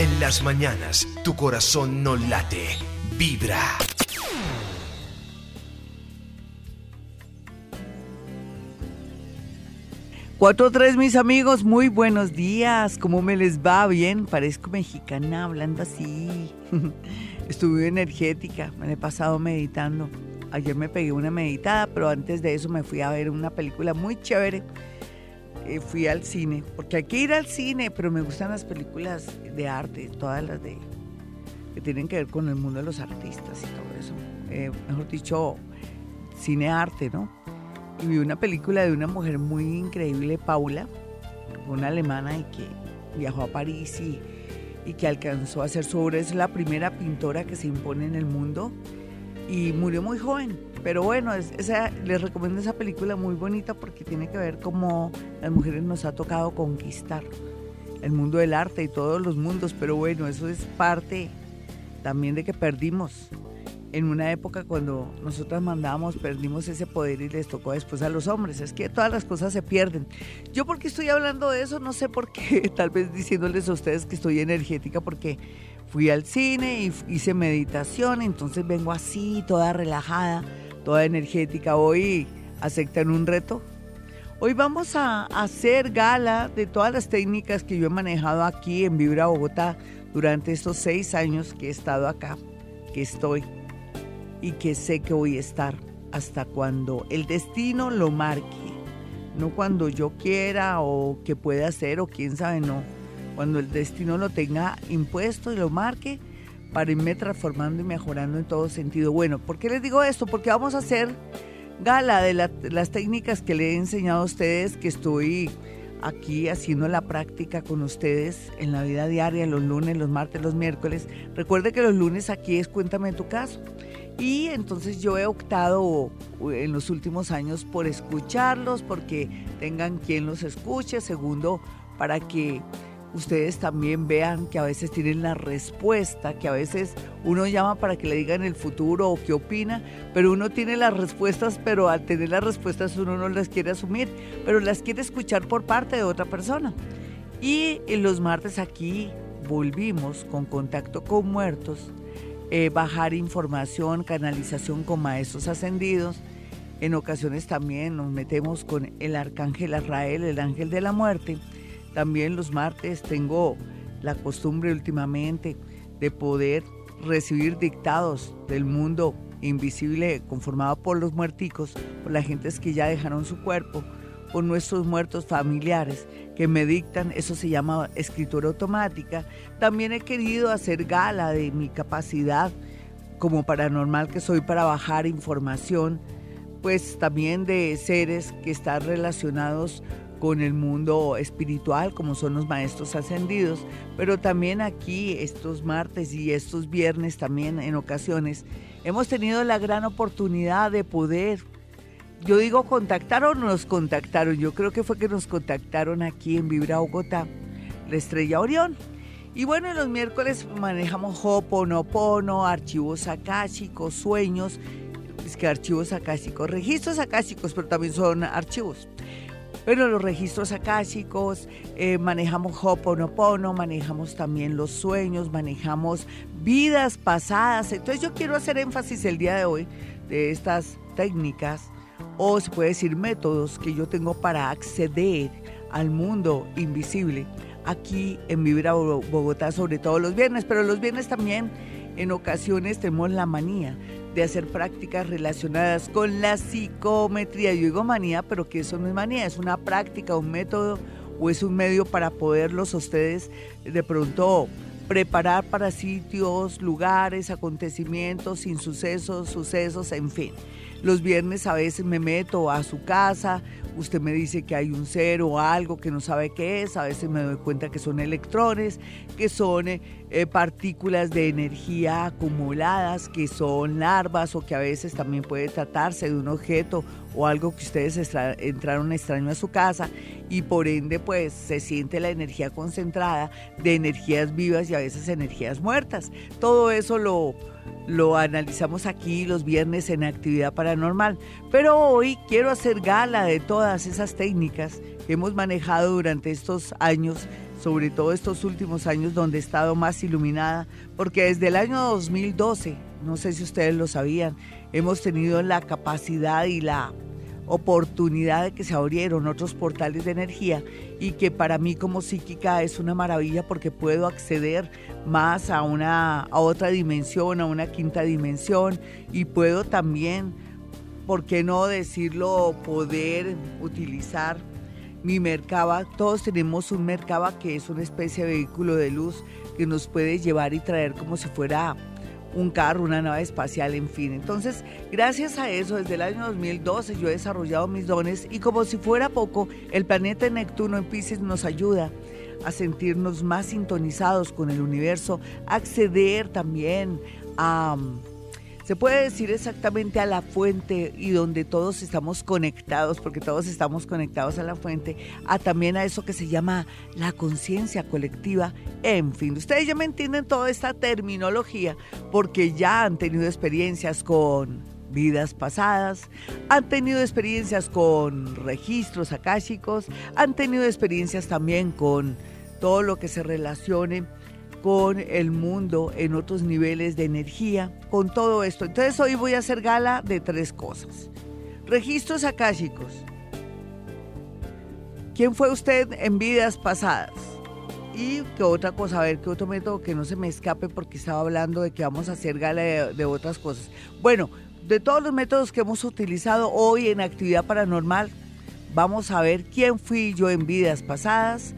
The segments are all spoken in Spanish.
En las mañanas, tu corazón no late, vibra. 4-3, mis amigos, muy buenos días. ¿Cómo me les va? Bien, parezco mexicana hablando así. Estuve energética, me he pasado meditando. Ayer me pegué una meditada, pero antes de eso me fui a ver una película muy chévere. Eh, fui al cine, porque hay que ir al cine, pero me gustan las películas de arte, todas las de que tienen que ver con el mundo de los artistas y todo eso. Eh, mejor dicho, cine arte, ¿no? y vi una película de una mujer muy increíble, Paula, una alemana y que viajó a París y, y que alcanzó a hacer su obra. Es la primera pintora que se impone en el mundo y murió muy joven. Pero bueno, les recomiendo esa película muy bonita porque tiene que ver cómo las mujeres nos ha tocado conquistar el mundo del arte y todos los mundos. Pero bueno, eso es parte también de que perdimos en una época cuando nosotras mandábamos, perdimos ese poder y les tocó después a los hombres. Es que todas las cosas se pierden. Yo porque estoy hablando de eso, no sé por qué, tal vez diciéndoles a ustedes que estoy energética porque fui al cine y hice meditación, entonces vengo así, toda relajada, toda energética. Hoy aceptan un reto. Hoy vamos a hacer gala de todas las técnicas que yo he manejado aquí en Vibra Bogotá durante estos seis años que he estado acá, que estoy y que sé que voy a estar hasta cuando el destino lo marque, no cuando yo quiera o que pueda hacer o quién sabe, no, cuando el destino lo tenga impuesto y lo marque para irme transformando y mejorando en todo sentido. Bueno, ¿por qué les digo esto? Porque vamos a hacer gala de las técnicas que le he enseñado a ustedes, que estoy aquí haciendo la práctica con ustedes en la vida diaria, los lunes, los martes, los miércoles. Recuerde que los lunes aquí es Cuéntame tu caso. Y entonces yo he optado en los últimos años por escucharlos, porque tengan quien los escuche. Segundo, para que ustedes también vean que a veces tienen la respuesta, que a veces uno llama para que le digan el futuro o qué opina, pero uno tiene las respuestas, pero al tener las respuestas uno no las quiere asumir, pero las quiere escuchar por parte de otra persona. Y los martes aquí volvimos con contacto con muertos eh, bajar información, canalización con maestros ascendidos. En ocasiones también nos metemos con el arcángel Azrael, el ángel de la muerte. También los martes tengo la costumbre últimamente de poder recibir dictados del mundo invisible conformado por los muerticos, por las gentes que ya dejaron su cuerpo, por nuestros muertos familiares que me dictan, eso se llama escritura automática. También he querido hacer gala de mi capacidad como paranormal que soy para bajar información, pues también de seres que están relacionados con el mundo espiritual, como son los maestros ascendidos, pero también aquí estos martes y estos viernes también en ocasiones hemos tenido la gran oportunidad de poder yo digo contactaron o nos contactaron. Yo creo que fue que nos contactaron aquí en Vibra Bogotá, la estrella Orión. Y bueno, los miércoles manejamos Hoponopono, archivos akáshicos, sueños, es que archivos akáshicos, registros akáshicos, pero también son archivos. Bueno, los registros akáshicos, eh, manejamos Hoponopono, manejamos también los sueños, manejamos vidas pasadas. Entonces yo quiero hacer énfasis el día de hoy de estas técnicas o se puede decir métodos que yo tengo para acceder al mundo invisible aquí en Vibra Bogotá, sobre todo los viernes, pero los viernes también en ocasiones tenemos la manía de hacer prácticas relacionadas con la psicometría. Yo digo manía, pero que eso no es manía, es una práctica, un método o es un medio para poderlos ustedes de pronto preparar para sitios, lugares, acontecimientos, insucesos, sucesos, en fin. Los viernes a veces me meto a su casa, usted me dice que hay un cero o algo que no sabe qué es, a veces me doy cuenta que son electrones, que son eh, partículas de energía acumuladas, que son larvas o que a veces también puede tratarse de un objeto o algo que ustedes entraron extraño a su casa y por ende pues se siente la energía concentrada de energías vivas y a veces energías muertas. Todo eso lo lo analizamos aquí los viernes en actividad paranormal. Pero hoy quiero hacer gala de todas esas técnicas que hemos manejado durante estos años sobre todo estos últimos años donde he estado más iluminada, porque desde el año 2012, no sé si ustedes lo sabían, hemos tenido la capacidad y la oportunidad de que se abrieron otros portales de energía y que para mí como psíquica es una maravilla porque puedo acceder más a una a otra dimensión, a una quinta dimensión y puedo también, ¿por qué no decirlo, poder utilizar mi Merkaba? Todos tenemos un Merkaba que es una especie de vehículo de luz que nos puede llevar y traer como si fuera un carro, una nave espacial, en fin. Entonces, gracias a eso, desde el año 2012 yo he desarrollado mis dones y como si fuera poco, el planeta Neptuno en Pisces nos ayuda a sentirnos más sintonizados con el universo, acceder también a se puede decir exactamente a la fuente y donde todos estamos conectados, porque todos estamos conectados a la fuente, a también a eso que se llama la conciencia colectiva. En fin, ustedes ya me entienden toda esta terminología porque ya han tenido experiencias con vidas pasadas, han tenido experiencias con registros akáshicos, han tenido experiencias también con todo lo que se relacione con el mundo en otros niveles de energía, con todo esto. Entonces hoy voy a hacer gala de tres cosas. Registros akáshicos. ¿Quién fue usted en vidas pasadas? Y qué otra cosa, a ver, qué otro método que no se me escape porque estaba hablando de que vamos a hacer gala de, de otras cosas. Bueno, de todos los métodos que hemos utilizado hoy en actividad paranormal, vamos a ver quién fui yo en vidas pasadas,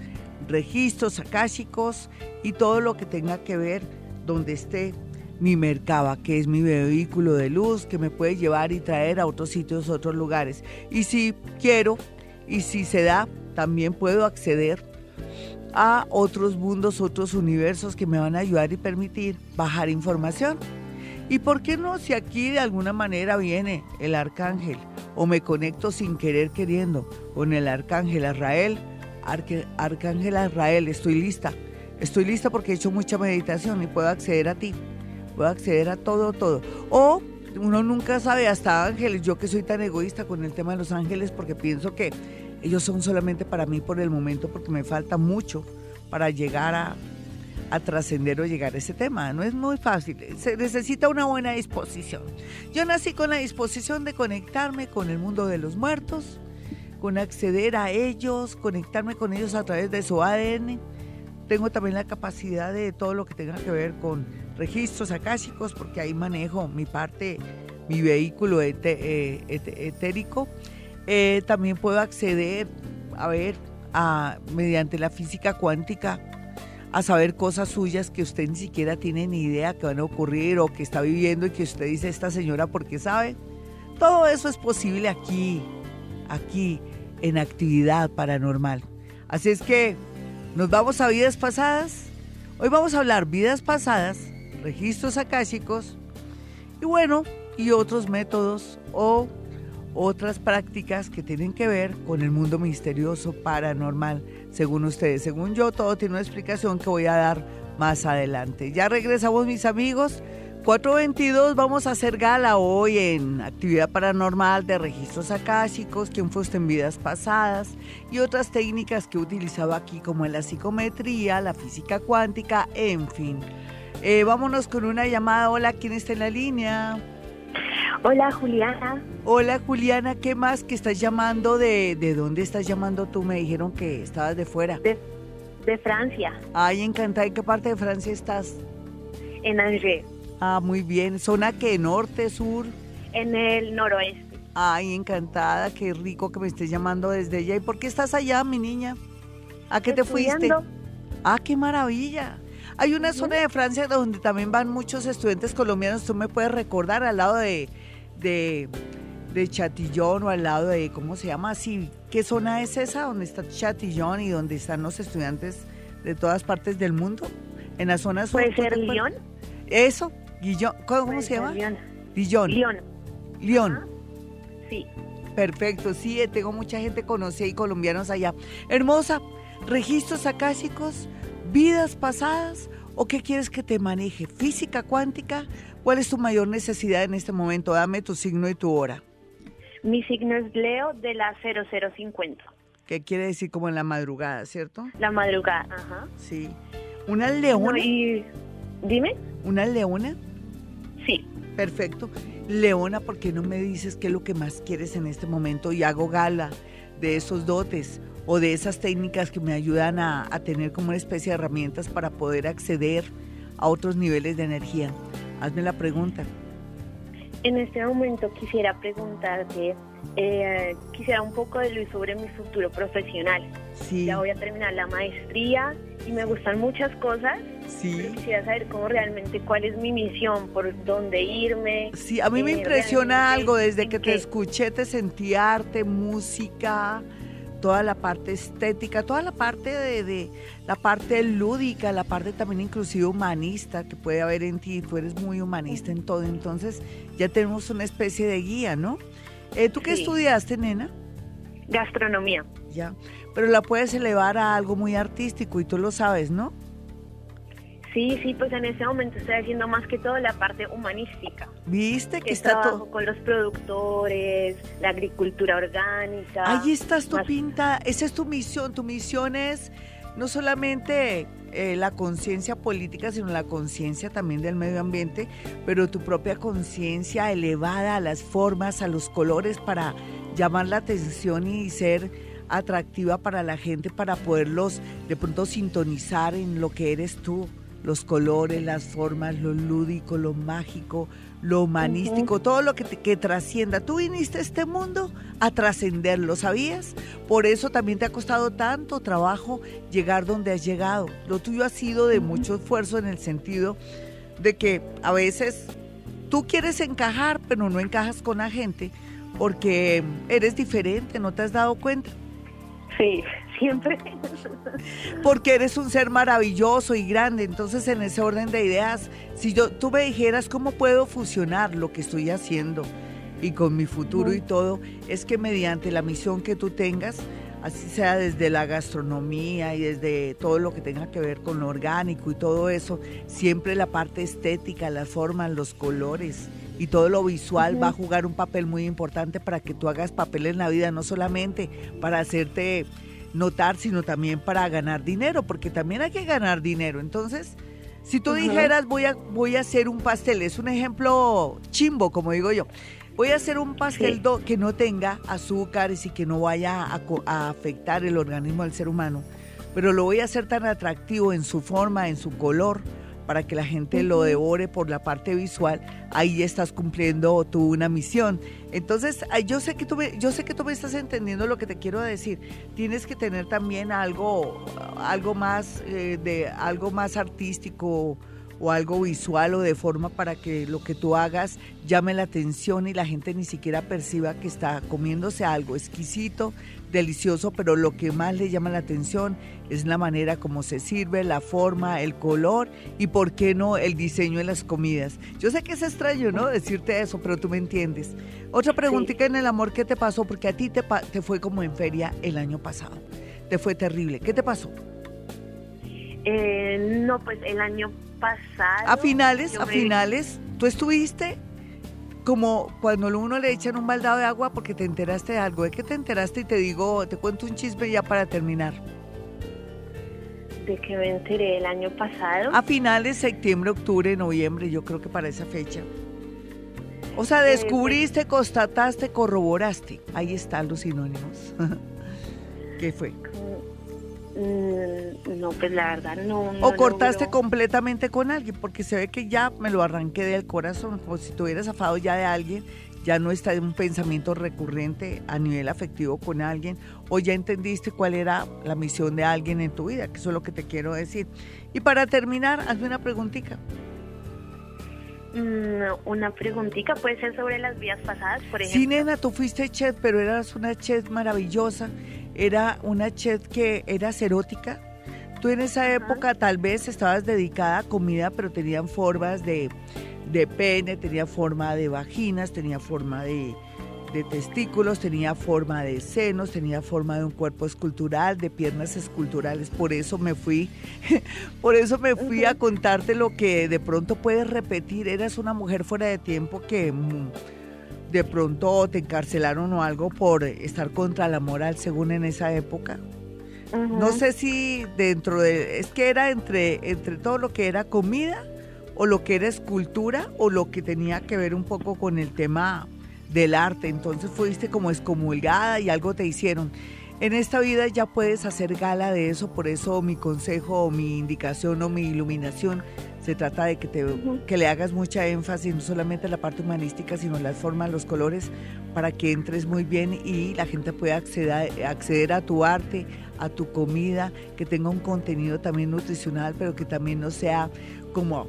registros akáshicos y todo lo que tenga que ver donde esté mi Mercaba, que es mi vehículo de luz que me puede llevar y traer a otros sitios, otros lugares. Y si quiero y si se da, también puedo acceder a otros mundos, otros universos que me van a ayudar y permitir bajar información. ¿Y por qué no si aquí de alguna manera viene el arcángel o me conecto sin querer queriendo con el arcángel Arcángel Israel, estoy lista Estoy lista porque he hecho mucha meditación y puedo acceder a ti. Puedo acceder a todo, todo. O uno nunca sabe, hasta ángeles, yo que soy tan egoísta con el tema de los ángeles porque pienso que ellos son solamente para mí por el momento porque me falta mucho para llegar a, a trascender o llegar a ese tema. No es muy fácil, se necesita una buena disposición. Yo nací con la disposición de conectarme con el mundo de los muertos, con acceder a ellos, conectarme con ellos a través de su ADN tengo también la capacidad de todo lo que tenga que ver con registros akáshicos, porque ahí manejo mi parte, mi vehículo eh, etérico. Eh, también puedo acceder, a ver, mediante la física cuántica, a saber cosas suyas que usted ni siquiera tiene ni idea que van a ocurrir o que está viviendo y que usted dice, esta señora, ¿por qué sabe? Todo eso es posible aquí, aquí, en actividad paranormal. Así es que nos vamos a vidas pasadas. Hoy vamos a hablar vidas pasadas, registros akáshicos y bueno, y otros métodos o otras prácticas que tienen que ver con el mundo misterioso paranormal, según ustedes. Según yo, todo tiene una explicación que voy a dar más adelante. Ya regresamos mis amigos. 422 vamos a hacer gala hoy en actividad paranormal de registros akáshicos, quien fue usted en vidas pasadas y otras técnicas que he utilizado aquí como la psicometría, la física cuántica, en fin. Eh, vámonos con una llamada. Hola, ¿quién está en la línea? Hola, Juliana. Hola, Juliana, ¿qué más que estás llamando? ¿De, de dónde estás llamando tú? Me dijeron que estabas de fuera. De, de Francia. Ay, encantada. ¿En qué parte de Francia estás? En Angers. Ah, muy bien. ¿Zona qué? ¿Norte, sur? En el noroeste. Ay, encantada. Qué rico que me estés llamando desde allá. ¿Y por qué estás allá, mi niña? ¿A qué te fuiste? Ah, qué maravilla. Hay una zona de Francia donde también van muchos estudiantes colombianos. Tú me puedes recordar al lado de, de, de Chatillón o al lado de, ¿cómo se llama? Sí, ¿qué zona es esa? Donde está Chatillón y donde están los estudiantes de todas partes del mundo. En la zona sur. ¿Puede ser Lyon? Eso, Guillón, ¿cómo, se llama? Lyon. Lyon. Lyon. Sí. Perfecto, sí, eh, tengo mucha gente conocida y colombianos allá. Hermosa, registros acásicos, vidas pasadas o qué quieres que te maneje? ¿Física cuántica? ¿Cuál es tu mayor necesidad en este momento? Dame tu signo y tu hora. Mi signo es Leo de la 0050. que quiere decir como en la madrugada, ¿cierto? La madrugada, ajá. Sí. ¿Una leona? y... Dime. ¿Una leona? Sí. Perfecto. Leona, ¿por qué no me dices qué es lo que más quieres en este momento y hago gala de esos dotes o de esas técnicas que me ayudan a, a tener como una especie de herramientas para poder acceder a otros niveles de energía? Hazme la pregunta. En este momento quisiera preguntarte, eh, quisiera un poco de luz sobre mi futuro profesional. Sí. Ya voy a terminar la maestría y me gustan muchas cosas. Sí. Quisiera saber cómo realmente cuál es mi misión, por dónde irme. Sí, a mí me eh, impresiona algo, desde que te escuché te sentí arte, música, toda la parte estética, toda la parte de, de- la parte lúdica, la parte también inclusive humanista que puede haber en ti, tú eres muy humanista en todo, entonces ya tenemos una especie de guía, ¿no? Eh, ¿Tú qué Sí. estudiaste, nena? Gastronomía. Ya, pero la puedes elevar a algo muy artístico y tú lo sabes, ¿no? Sí, sí, pues en este momento estoy haciendo más que todo la parte humanística. ¿Viste que Que está trabajo todo? con los productores, la agricultura orgánica. Ahí estás tu más- pinta, esa es tu misión. Tu misión es no solamente eh, la conciencia política, sino la conciencia también del medio ambiente, pero tu propia conciencia elevada a las formas, a los colores para llamar la atención y ser atractiva para la gente, para poderlos de pronto sintonizar en lo que eres tú. Los colores, las formas, lo lúdico, lo mágico, lo humanístico, todo lo que, te- que trascienda. Tú viniste a este mundo a trascenderlo, ¿sabías? Por eso también te ha costado tanto trabajo llegar donde has llegado. Lo tuyo ha sido de mucho esfuerzo en el sentido de que a veces tú quieres encajar, pero no encajas con la gente porque eres diferente, ¿no te has dado cuenta? Sí, siempre. porque eres un ser maravilloso y grande. Entonces, en ese orden de ideas, si yo tú me dijeras cómo puedo fusionar lo que estoy haciendo y con mi futuro y todo, es que mediante la misión que tú tengas, así sea desde la gastronomía y desde todo lo que tenga que ver con lo orgánico y todo eso, siempre la parte estética, las formas, los colores y todo lo visual va a jugar un papel muy importante para que tú hagas papel en la vida, no solamente para hacerte notar, sino también para ganar dinero, porque también hay que ganar dinero. Entonces, si tú dijeras, voy a, voy a hacer un pastel, es un ejemplo chimbo, como digo yo. Voy a hacer un pastel Sí. do- que no tenga azúcares y que no vaya a, a afectar el organismo del ser humano, pero lo voy a hacer tan atractivo en su forma, en su color, para que la gente lo devore por la parte visual, ahí estás cumpliendo tú una misión. Entonces, yo sé que tú me, yo sé que tú me estás entendiendo lo que te quiero decir. Tienes que tener también algo, algo más eh, de algo más artístico o algo visual o de forma para que lo que tú hagas llame la atención y la gente ni siquiera perciba que está comiéndose algo exquisito, delicioso, pero lo que más le llama la atención es la manera como se sirve, la forma, el color y por qué no el diseño de las comidas. Yo sé que es extraño, ¿no? Decirte eso, pero tú me entiendes. Otra preguntita en el amor, ¿qué te pasó? Porque a ti te, pa- te fue como en feria el año pasado. Te fue terrible. ¿Qué te pasó? Eh, no, pues el año pasado. A finales, a me- finales, tú estuviste como cuando uno le echan un baldado de agua porque te enteraste de algo. ¿De qué te enteraste? Y te digo, te cuento un chisme ya para terminar. De que me enteré el año pasado. A finales, septiembre, octubre, noviembre, yo creo que para esa fecha. O sea, descubriste, constataste, corroboraste. Ahí están los sinónimos. ¿Qué fue? Mm, no, pues la verdad no. no O cortaste completamente con alguien, porque se ve que ya me lo arranqué del corazón, como si te hubieras zafado ya de alguien, ya no está en un pensamiento recurrente a nivel afectivo con alguien, o ya entendiste cuál era la misión de alguien en tu vida, que eso es lo que te quiero decir. Y para terminar, hazme una preguntita. Mm, una preguntita puede ser sobre las vías pasadas, por Sí, ejemplo. nena, tú fuiste chef, pero eras una chef maravillosa, era una chef que eras erótica. Tú en esa época tal vez estabas dedicada a comida, pero tenían formas de, de pene, tenía forma de vaginas, tenía forma de, de testículos, tenía forma de senos, tenía forma de un cuerpo escultural, de piernas esculturales. Por eso me fui, por eso me fui a contarte lo que de pronto puedes repetir. Eras una mujer fuera de tiempo que... de pronto te encarcelaron o algo por estar contra la moral según en esa época. No sé si dentro de, es que era entre, entre todo lo que era comida o lo que era escultura o lo que tenía que ver un poco con el tema del arte. Entonces fuiste como excomulgada y algo te hicieron. En esta vida ya puedes hacer gala de eso, por eso mi consejo o mi indicación o mi iluminación se trata de que, te, que le hagas mucha énfasis, no solamente en la parte humanística, sino las formas, los colores, para que entres muy bien y la gente pueda acceder, acceder a tu arte, a tu comida, que tenga un contenido también nutricional, pero que también no sea como,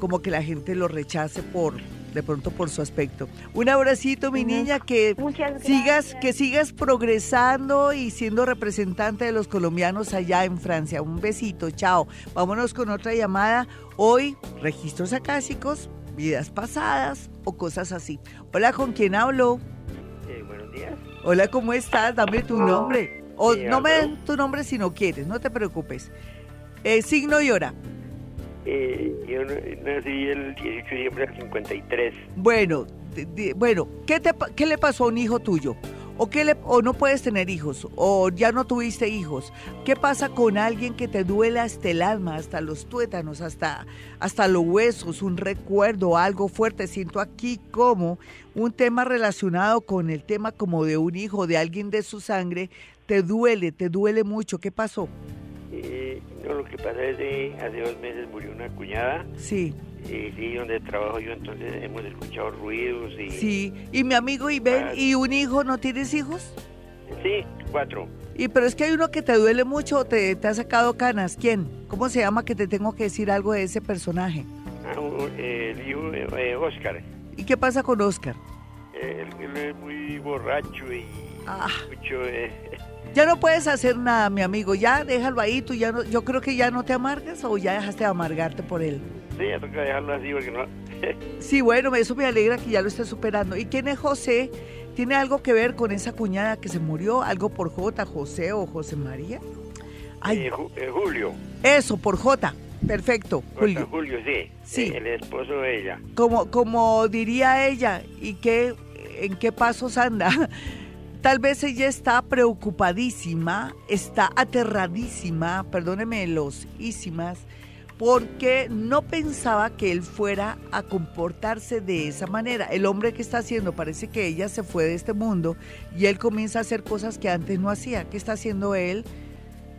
como que la gente lo rechace por de pronto por su aspecto. Un abracito, mi niña, que sigas, que sigas progresando y siendo representante de los colombianos allá en Francia. Un besito, chao. Vámonos con otra llamada. Hoy, registros acásicos, vidas pasadas o cosas así. Hola, ¿con quién hablo? Eh, buenos días. Hola, ¿cómo estás? Dame tu nombre. O no me den tu nombre si no quieres, no te preocupes. Eh, signo y hora. Eh, yo nací el 18 de diciembre del 53. Bueno, bueno, ¿qué, te, ¿qué le pasó a un hijo tuyo? ¿O, qué le, ¿O no puedes tener hijos? ¿O ya no tuviste hijos? ¿Qué pasa con alguien que te duele hasta el alma, hasta los tuétanos, hasta, hasta los huesos, un recuerdo, algo fuerte? Siento aquí como un tema relacionado con el tema como de un hijo, de alguien de su sangre, te duele, te duele mucho. ¿Qué pasó? Eh, no, lo que pasa es que hace dos meses murió una cuñada. Sí. Eh, sí, donde trabajo yo, entonces hemos escuchado ruidos y... Sí, y mi amigo Iben, ¿y un hijo? ¿No tienes hijos? Sí, cuatro. Y pero es que hay uno que te duele mucho, te, te ha sacado canas. ¿Quién? ¿Cómo se llama que te tengo que decir algo de ese personaje? Ah, el hijo, eh, Oscar. ¿Y qué pasa con Oscar? él, es muy borracho y ah. mucho... Ya no puedes hacer nada, mi amigo. Ya déjalo ahí. Tú ya no, yo creo que ya no te amargas o ya dejaste de amargarte por él. Sí, ya toca dejarlo así porque no. sí, bueno, eso me alegra que ya lo estés superando. ¿Y quién es José? ¿Tiene algo que ver con esa cuñada que se murió? ¿Algo por J, José o José María? Ay. Eh, Julio. Eso, por J. Perfecto, Julio. Julio, sí. Sí. El esposo de ella. Como, como diría ella, ¿y qué, en qué pasos anda? Tal vez ella está preocupadísima, está aterradísima, perdóneme los ísimas, porque no pensaba que él fuera a comportarse de esa manera. El hombre que está haciendo, parece que ella se fue de este mundo y él comienza a hacer cosas que antes no hacía. ¿Qué está haciendo él?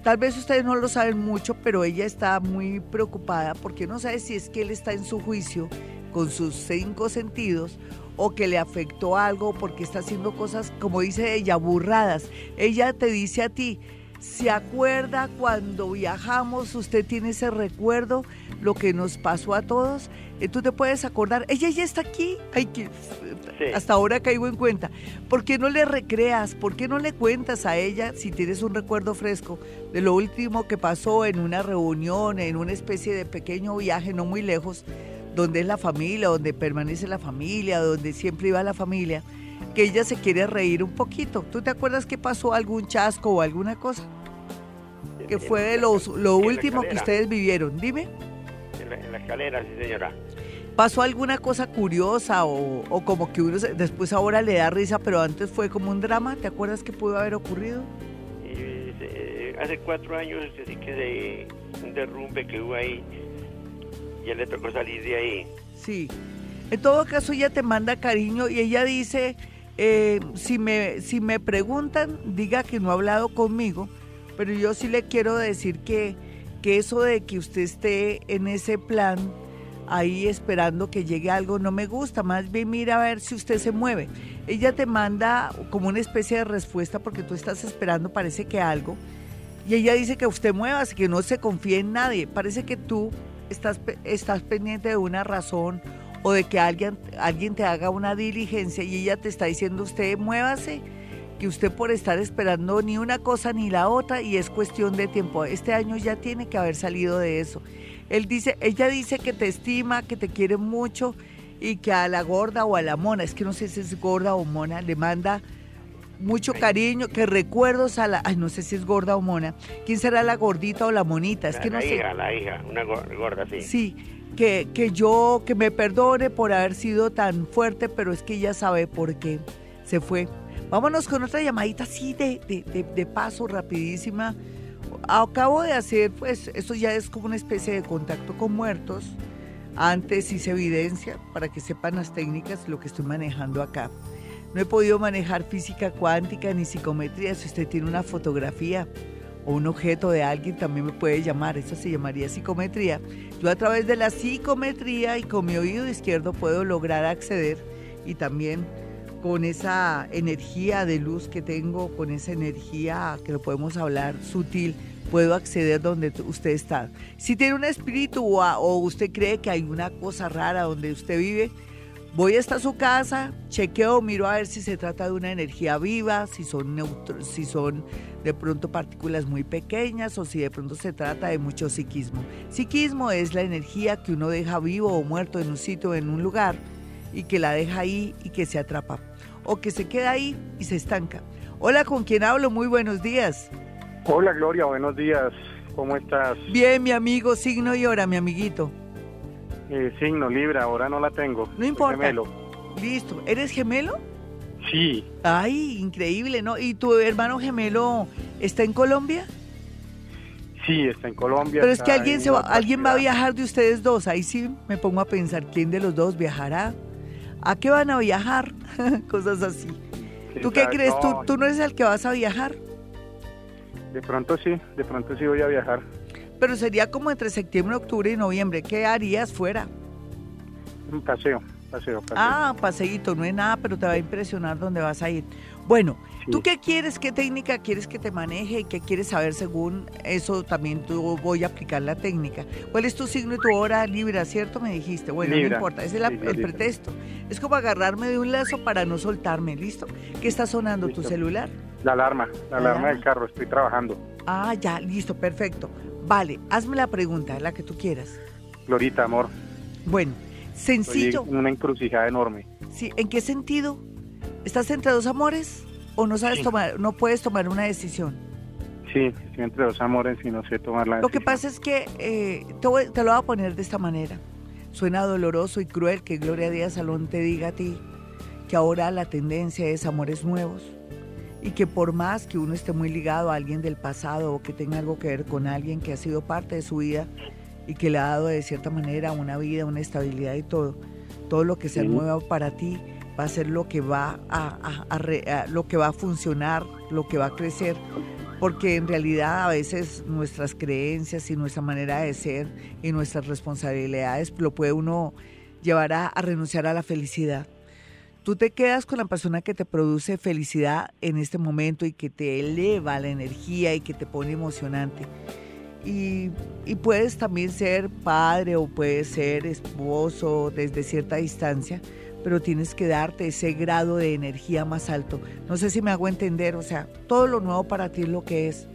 Tal vez ustedes no lo saben mucho, pero ella está muy preocupada porque no sabe si es que él está en su juicio con sus cinco sentidos o que le afectó algo porque está haciendo cosas, como dice ella, burradas. Ella te dice a ti, ¿se acuerda cuando viajamos? ¿Usted tiene ese recuerdo? Lo que nos pasó a todos. Eh, Tú te puedes acordar, ella ya está aquí. Ay, que hasta ahora caigo en cuenta. ¿Por qué no le recreas? ¿Por qué no le cuentas a ella si tienes un recuerdo fresco de lo último que pasó en una reunión, en una especie de pequeño viaje no muy lejos? Donde es la familia, donde permanece la familia, donde siempre iba la familia, que ella se quiere reír un poquito. ¿Tú te acuerdas que pasó algún chasco o alguna cosa? Que fue de los, lo último que ustedes vivieron. Dime. En la, escalera, sí señora. ¿Pasó alguna cosa curiosa o, como que uno después ahora le da risa, pero antes fue como un drama? ¿Te acuerdas que pudo haber ocurrido? Eh, hace cuatro años, así que de un derrumbe que hubo ahí ya le tocó salir de ahí. Sí. En todo caso, ella te manda cariño y ella dice, eh, si, me, si me preguntan, diga que no ha hablado conmigo, pero yo sí le quiero decir que, que eso de que usted esté en ese plan, ahí esperando que llegue algo, no me gusta. Más bien mira a ver si usted se mueve. Ella te manda como una especie de respuesta porque tú estás esperando, parece que algo. Y ella dice que usted mueva, que no se confíe en nadie. Parece que tú estás, estás pendiente de una razón o de que alguien, alguien te haga una diligencia y ella te está diciendo usted muévase, que usted por estar esperando ni una cosa ni la otra y es cuestión de tiempo. Este año ya tiene que haber salido de eso. Él dice, ella dice que te estima, que te quiere mucho y que a la gorda o a la mona, es que no sé si es gorda o mona, le manda mucho cariño, que recuerdos a la, ay, no sé si es gorda o mona. ¿Quién será la gordita o la monita? Es la, que no la sé. hija, la hija, una gor- gorda, sí. Sí, que, que yo, que me perdone por haber sido tan fuerte, pero es que ella sabe por qué se fue. Vámonos con otra llamadita así de, de, de- de paso, rapidísima. Acabo de hacer, pues, esto ya es como una especie de contacto con muertos. Antes hice evidencia para que sepan las técnicas, lo que estoy manejando acá. No he podido manejar física cuántica ni psicometría. Si usted tiene una fotografía o un objeto de alguien, también me puede llamar. Eso se llamaría psicometría. Yo a través de la psicometría y con mi oído izquierdo puedo lograr acceder y también con esa energía de luz que tengo, con esa energía que lo podemos hablar sutil, puedo acceder donde usted está. Si tiene un espíritu o usted cree que hay una cosa rara donde usted vive, voy hasta su casa, chequeo, miro a ver si se trata de una energía viva, si son neutro- si son de pronto partículas muy pequeñas o si de pronto se trata de mucho psiquismo. Psiquismo es la energía que uno deja vivo o muerto en un sitio, en un lugar, y que la deja ahí y que se atrapa, o que se queda ahí y se estanca. Hola, ¿con quién hablo? Muy buenos días. Hola Gloria, buenos días. ¿Cómo estás? Bien, mi amigo, signo y hora, mi amiguito. Eh, signo Libra, ahora no la tengo. No Soy importa. gemelo. Listo. ¿Eres gemelo? Sí, Ay, increíble, ¿no? ¿Y tu hermano gemelo está en Colombia? sí, está en Colombia. Pero es que alguien, en se va, alguien va a viajar de ustedes dos. Ahí sí me pongo a pensar quién de los dos viajará. ¿A qué van a viajar? Cosas así. ¿Tú qué crees? ¿Tú, ¿Tú no eres el que vas a viajar? De pronto sí, de pronto sí voy a viajar. Pero sería como entre septiembre, octubre y noviembre. ¿Qué harías fuera? Un paseo, paseo, paseo. Ah, paseíto, no es nada, pero te va a impresionar dónde vas a ir. Bueno, Sí. ¿tú qué quieres? ¿Qué técnica quieres que te maneje? ¿Y qué quieres saber según eso? También tú voy a aplicar la técnica. ¿Cuál es tu signo y tu hora Libra, cierto? Me dijiste. Bueno, no Libra. importa, ese es la- Sí, el Libra. pretexto. Es como agarrarme de un lazo para no soltarme, ¿listo? ¿Qué está sonando? ¿Tu Listo. celular? La alarma, la alarma alarma. del carro, estoy trabajando. Ah, ya, listo, perfecto. Vale, hazme la pregunta, la que tú quieras. Glorita, amor, Bueno, estoy sencillo. en una encrucijada enorme. Sí, ¿en qué sentido? ¿Estás entre dos amores o no sabes Sí. tomar, no puedes tomar una decisión? Sí, estoy entre dos amores y no sé tomar la Lo que decisión. pasa es que eh, te, voy- te lo voy a poner de esta manera. Suena doloroso y cruel que Gloria Díaz Salón te diga a ti que ahora la tendencia es amores nuevos y que por más que uno esté muy ligado a alguien del pasado o que tenga algo que ver con alguien que ha sido parte de su vida y que le ha dado de cierta manera una vida, una estabilidad y todo, todo lo que sea Sí. nuevo para ti va a ser lo que va a, a- a re- a- lo que va a funcionar, lo que va a crecer, porque en realidad a veces nuestras creencias y nuestra manera de ser y nuestras responsabilidades lo puede uno llevar a renunciar a la felicidad. Tú te quedas con la persona que te produce felicidad en este momento y que te eleva la energía y que te pone emocionante. Y, y puedes también ser padre o puedes ser esposo desde cierta distancia, pero tienes que darte ese grado de energía más alto. No sé si me hago entender, o sea, todo lo nuevo para ti es lo que es.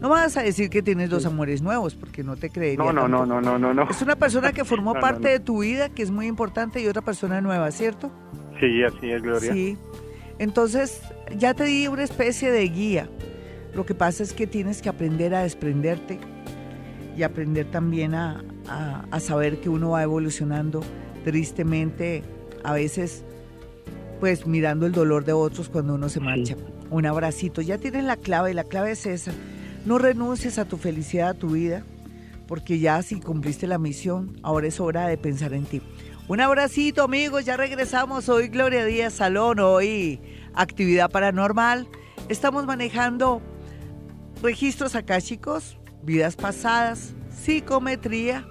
No vas a decir que tienes dos amores nuevos, porque no te creería. No, no, no, no, no, no, no. Es una persona que formó no, parte no. de tu vida, que es muy importante, y otra persona nueva, ¿cierto? Sí, así es, Gloria. Sí. Entonces, ya te di una especie de guía. Lo que pasa es que tienes que aprender a desprenderte y aprender también a, a- a saber que uno va evolucionando tristemente, a veces, pues mirando el dolor de otros cuando uno se marcha. Un abracito. Ya tienes la clave y la clave es esa. No renuncies a tu felicidad, a tu vida, porque ya si cumpliste la misión, ahora es hora de pensar en ti. Un abracito, amigos. Ya regresamos. Hoy Gloria Díaz Salón, hoy actividad paranormal. Estamos manejando registros akáshicos, vidas pasadas, psicometría,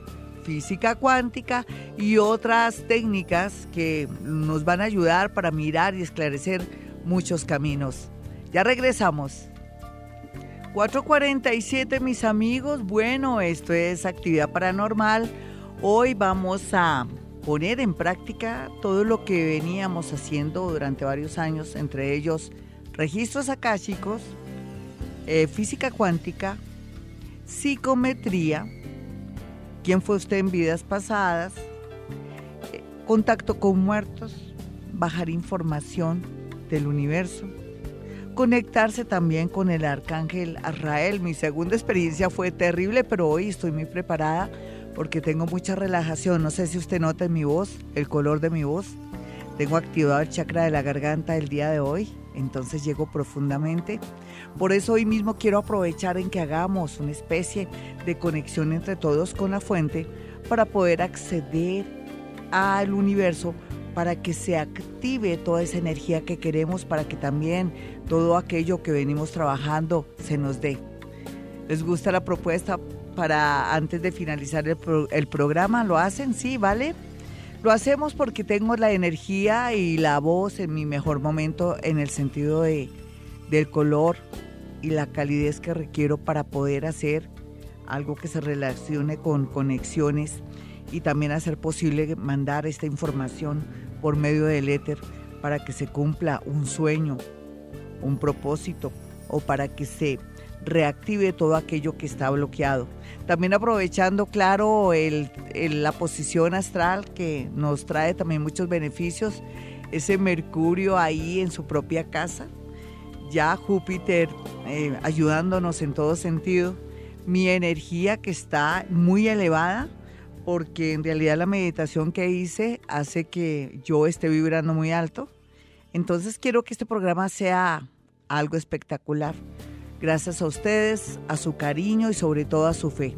física cuántica y otras técnicas que nos van a ayudar para mirar y esclarecer muchos caminos. Ya regresamos. 447 mis amigos, bueno, esto es actividad paranormal. Hoy vamos a poner en práctica todo lo que veníamos haciendo durante varios años, entre ellos registros akáshicos, eh, física cuántica, psicometría, quién fue usted en vidas pasadas, eh, contacto con muertos, bajar información del universo, conectarse también con el arcángel Arrael. Mi segunda experiencia fue terrible, pero hoy estoy muy preparada porque tengo mucha relajación. No sé si usted nota en mi voz, el color de mi voz. Tengo activado el chakra de la garganta el día de hoy, entonces llego profundamente. Por eso hoy mismo quiero aprovechar en que hagamos una especie de conexión entre todos con la fuente para poder acceder al universo para que se active toda esa energía que queremos, para que también todo aquello que venimos trabajando se nos dé. ¿Les gusta la propuesta para antes de finalizar el, programa? ¿Lo hacen? Sí, ¿vale? Lo hacemos porque tengo la energía y la voz en mi mejor momento en el sentido de, del color y la calidez que requiero para poder hacer algo que se relacione con conexiones y también hacer posible mandar esta información por medio del éter para que se cumpla un sueño, un propósito o para que se reactive todo aquello que está bloqueado. También aprovechando, claro, la posición astral que nos trae también muchos beneficios, ese Mercurio ahí en su propia casa, ya Júpiter eh, ayudándonos en todo sentido, mi energía que está muy elevada, porque en realidad la meditación que hice hace que yo esté vibrando muy alto. Entonces quiero que este programa sea algo espectacular, gracias a ustedes, a su cariño y sobre todo a su fe.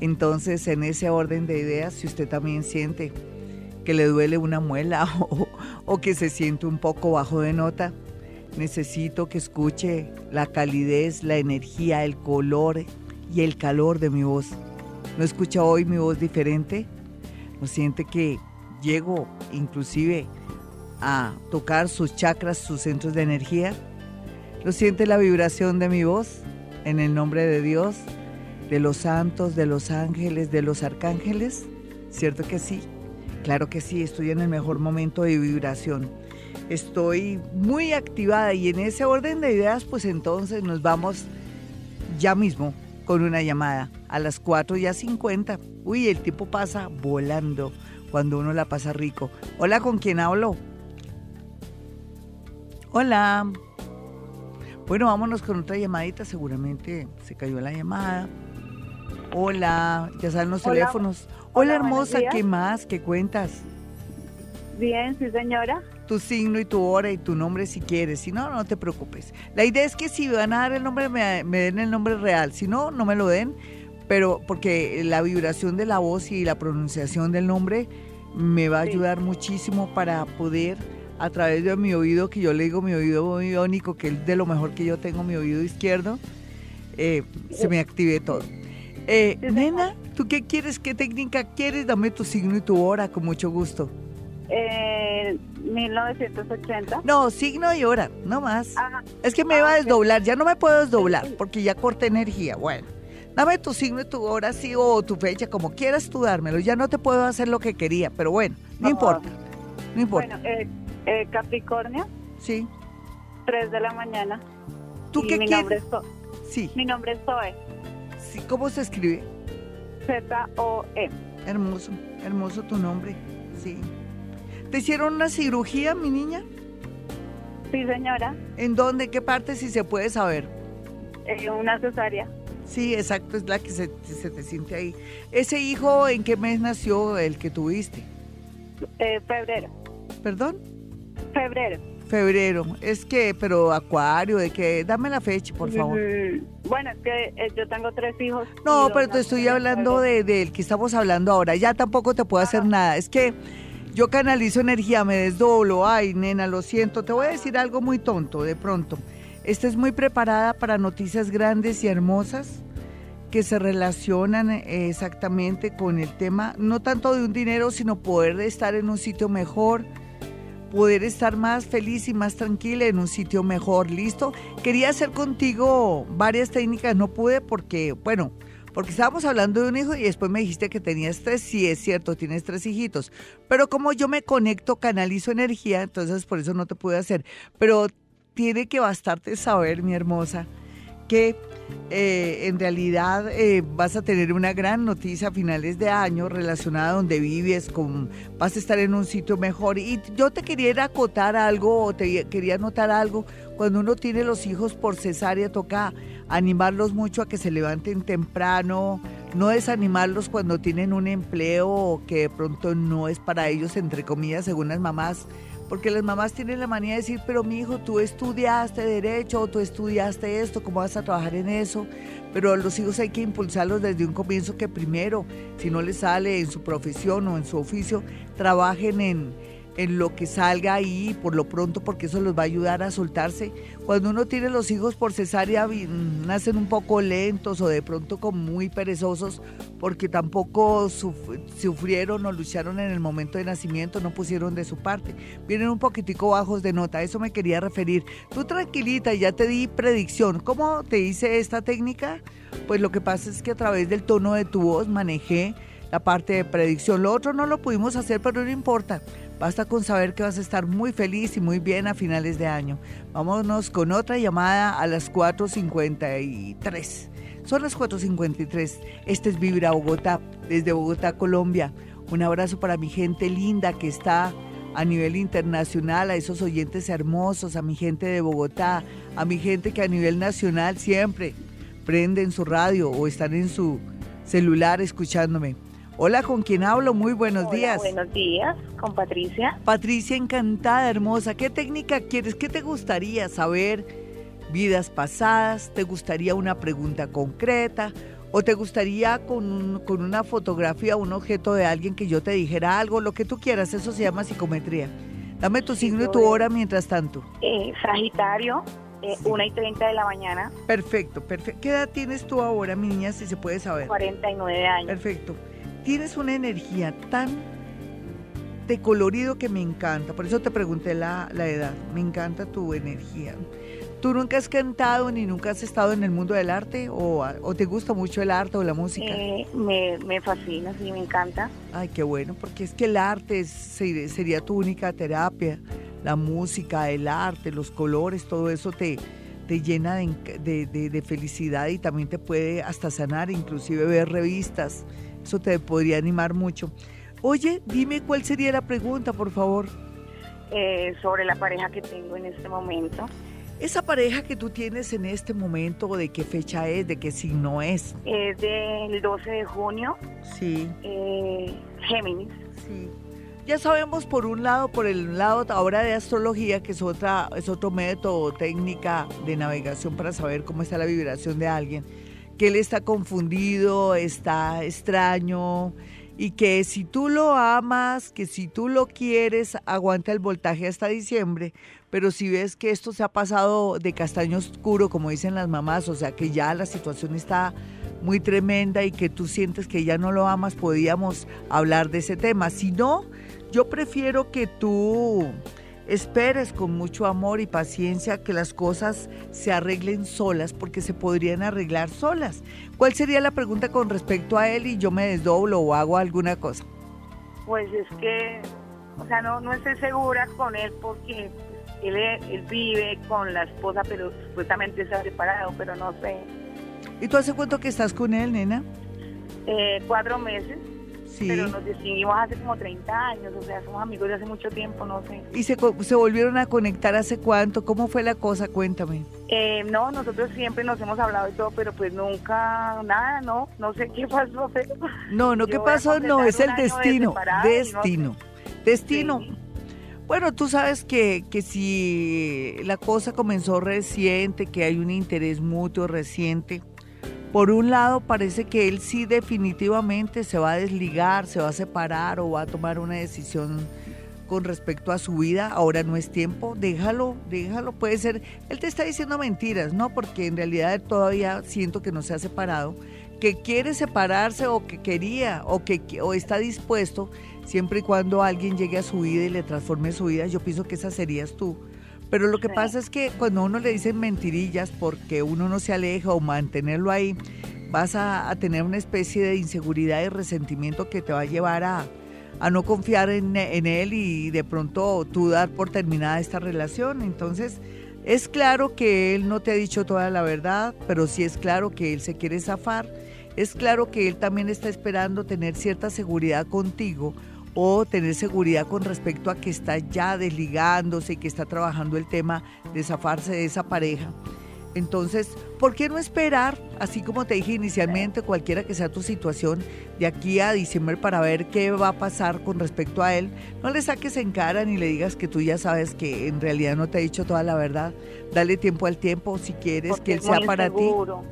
Entonces, en ese orden de ideas, si usted también siente que le duele una muela o, que se siente un poco bajo de nota, necesito que escuche la calidez, la energía, el color y el calor de mi voz ¿No escucha hoy mi voz diferente? ¿No siente que llego inclusive a tocar sus chakras, sus centros de energía? ¿Lo siente la vibración de mi voz? En el nombre de Dios, de los santos, de los ángeles, de los arcángeles. ¿Cierto que sí? Claro que sí, estoy en el mejor momento de vibración. Estoy muy activada y en ese orden de ideas, pues entonces nos vamos ya mismo con una llamada a las 4 y a 50. Uy, el tiempo pasa volando cuando uno la pasa rico. Hola, ¿con quién hablo? Hola. Bueno, vámonos con otra llamadita. Seguramente se cayó la llamada. Hola, ya saben los teléfonos. Hola, hermosa, ¿qué más? ¿Qué cuentas? Bien, sí, señora tu signo y tu hora y tu nombre si quieres. Si no, no te preocupes. La idea es que si van a dar el nombre, me, den el nombre real. Si no, no me lo den. Pero porque la vibración de la voz y la pronunciación del nombre me va a ayudar muchísimo para poder, a través de mi oído, que yo le digo mi oído biónico, que es de lo mejor que yo tengo, mi oído izquierdo, eh, se me active todo. Eh, nena, ¿tú qué quieres? ¿Qué técnica quieres? Dame tu signo y tu hora, con mucho gusto. Eh, 1980. No, signo y hora, no más. Es que me iba a ah, desdoblar, ya no me puedo desdoblar porque ya corté energía. Bueno, dame tu signo y tu hora, sí, o tu fecha, como quieras tú dármelo. Ya no te puedo hacer lo que quería, pero bueno, no importa. No importa. Bueno, eh, eh, Capricornio. Sí. 3 de la mañana. ¿Tú qué mi quieres? Nombre es sí. Mi nombre es Zoe. Sí, ¿cómo se escribe? Z-O-E. Hermoso, hermoso tu nombre. Sí. ¿Te hicieron una cirugía, mi niña? Sí, señora. ¿En dónde? ¿Qué parte, si se puede saber? En una cesárea. Sí, exacto, es la que se, te siente ahí. ¿Ese hijo en qué mes nació el que tuviste? Eh, febrero. ¿Perdón? Febrero. Febrero. Es que, pero acuario, de que, dame la fecha, por favor. Mm, bueno, es que eh, yo tengo tres hijos. No, pero te estoy hablando del de, que estamos hablando ahora. Ya tampoco te puedo hacer nada. Es que yo canalizo energía, me desdoblo. Ay, nena, lo siento. Te voy a decir algo muy tonto de pronto. Estás muy preparada para noticias grandes y hermosas que se relacionan eh, exactamente con el tema, no tanto de un dinero, sino poder estar en un sitio mejor, poder estar más feliz y más tranquila en un sitio mejor. ¿Listo? Quería hacer contigo varias técnicas, no pude porque, bueno, porque estábamos hablando de un hijo y después me dijiste que tenías tres. Sí, es cierto, tienes tres hijitos. Pero como yo me conecto, canalizo energía, entonces por eso no te pude hacer. Pero tiene que bastarte saber, mi hermosa, que eh, en realidad eh, vas a tener una gran noticia a finales de año relacionada a donde vives, con, vas a estar en un sitio mejor. Y yo te quería acotar algo o te quería notar algo. Cuando uno tiene los hijos por cesárea, toca animarlos mucho a que se levanten temprano, no desanimarlos cuando tienen un empleo que de pronto no es para ellos, entre comillas, según las mamás porque las mamás tienen la manía de decir, pero mi hijo, tú estudiaste derecho o tú estudiaste esto, ¿cómo vas a trabajar en eso? Pero a los hijos hay que impulsarlos desde un comienzo que primero, si no les sale en su profesión o en su oficio, trabajen en, en lo que salga ahí por lo pronto porque eso los va a ayudar a soltarse. Cuando uno tiene los hijos por cesárea nacen un poco lentos o de pronto como muy perezosos porque tampoco sufrieron o lucharon en el momento de nacimiento, no pusieron de su parte. Vienen un poquitico bajos de nota, eso me quería referir. Tú tranquilita, ya te di predicción. ¿Cómo te hice esta técnica? Pues lo que pasa es que a través del tono de tu voz manejé la parte de predicción. Lo otro no lo pudimos hacer, pero no importa. Basta con saber que vas a estar muy feliz y muy bien a finales de año. Vámonos con otra llamada a las 4.53. Son las 4.53. Este es Vibra Bogotá, desde Bogotá, Colombia. Un abrazo para mi gente linda que está a nivel internacional, a esos oyentes hermosos, a mi gente de Bogotá, a mi gente que a nivel nacional siempre prenden su radio o están en su celular escuchándome. Hola, ¿con quién hablo? Muy buenos días. Buenos días, con Patricia. Patricia, encantada, hermosa. ¿Qué técnica quieres? ¿Qué te gustaría saber? ¿Vidas pasadas? ¿Te gustaría una pregunta concreta? ¿O te gustaría con, con una fotografía, un objeto de alguien que yo te dijera algo? Lo que tú quieras, eso se llama psicometría. Dame tu signo y tu hora mientras tanto. Eh, sagitario, eh, 1 y 30 de la mañana. Perfecto, perfecto. ¿Qué edad tienes tú ahora, mi niña, si se puede saber? 49 años. Perfecto tienes una energía tan de colorido que me encanta. Por eso te pregunté la, edad. Me encanta tu energía. ¿Tú nunca has cantado ni nunca has estado en el mundo del arte? ¿O, te gusta mucho el arte o la música? Eh, me, me, fascina, sí, me encanta. Ay, qué bueno, porque es que el arte sería tu única terapia. La música, el arte, los colores, todo eso te, te llena de, de felicidad y también te puede hasta sanar, inclusive ver revistas eso te podría animar mucho. Oye, dime cuál sería la pregunta, por favor. Eh, sobre la pareja que tengo en este momento. Esa pareja que tú tienes en este momento, ¿de qué fecha es? ¿De qué signo es? Es del 12 de junio. Sí. Eh, Géminis. Sí. Ya sabemos por un lado, por el lado ahora de astrología, que es otra, es otro método, técnica de navegación para saber cómo está la vibración de alguien que él está confundido, está extraño y que si tú lo amas, que si tú lo quieres, aguanta el voltaje hasta diciembre, pero si ves que esto se ha pasado de castaño oscuro, como dicen las mamás, o sea que ya la situación está muy tremenda y que tú sientes que ya no lo amas, podíamos hablar de ese tema. Si no, yo prefiero que tú Esperes con mucho amor y paciencia que las cosas se arreglen solas porque se podrían arreglar solas. ¿Cuál sería la pregunta con respecto a él y yo me desdoblo o hago alguna cosa? Pues es que, o sea, no, no estoy segura con él porque él, él vive con la esposa, pero supuestamente está separado, pero no sé. ¿Y tú hace cuánto que estás con él, nena? Eh, cuatro meses. Pero nos distinguimos hace como 30 años, o sea, somos amigos de hace mucho tiempo, no sé. ¿Y se, se volvieron a conectar hace cuánto? ¿Cómo fue la cosa? Cuéntame. Eh, no, nosotros siempre nos hemos hablado y todo, pero pues nunca, nada, no, no sé qué pasó. Pero no, no, ¿qué pasó? No, es el destino, destino, destino. Bueno, tú sabes que, que si la cosa comenzó reciente, que hay un interés mutuo reciente, por un lado, parece que él sí definitivamente se va a desligar, se va a separar o va a tomar una decisión con respecto a su vida. Ahora no es tiempo, déjalo, déjalo. Puede ser, él te está diciendo mentiras, ¿no? Porque en realidad todavía siento que no se ha separado, que quiere separarse o que quería o que o está dispuesto siempre y cuando alguien llegue a su vida y le transforme su vida. Yo pienso que esa serías tú pero lo que pasa es que cuando uno le dicen mentirillas porque uno no se aleja o mantenerlo ahí, vas a, tener una especie de inseguridad y resentimiento que te va a llevar a, no confiar en, en, él y de pronto tú dar por terminada esta relación. Entonces, es claro que él no te ha dicho toda la verdad, pero sí es claro que él se quiere zafar. Es claro que él también está esperando tener cierta seguridad contigo o tener seguridad con respecto a que está ya desligándose y que está trabajando el tema de zafarse de esa pareja. Entonces, ¿por qué no esperar, así como te dije inicialmente, cualquiera que sea tu situación, de aquí a diciembre para ver qué va a pasar con respecto a él? No le saques en cara ni le digas que tú ya sabes que en realidad no te ha dicho toda la verdad. Dale tiempo al tiempo si quieres que él sea para ti.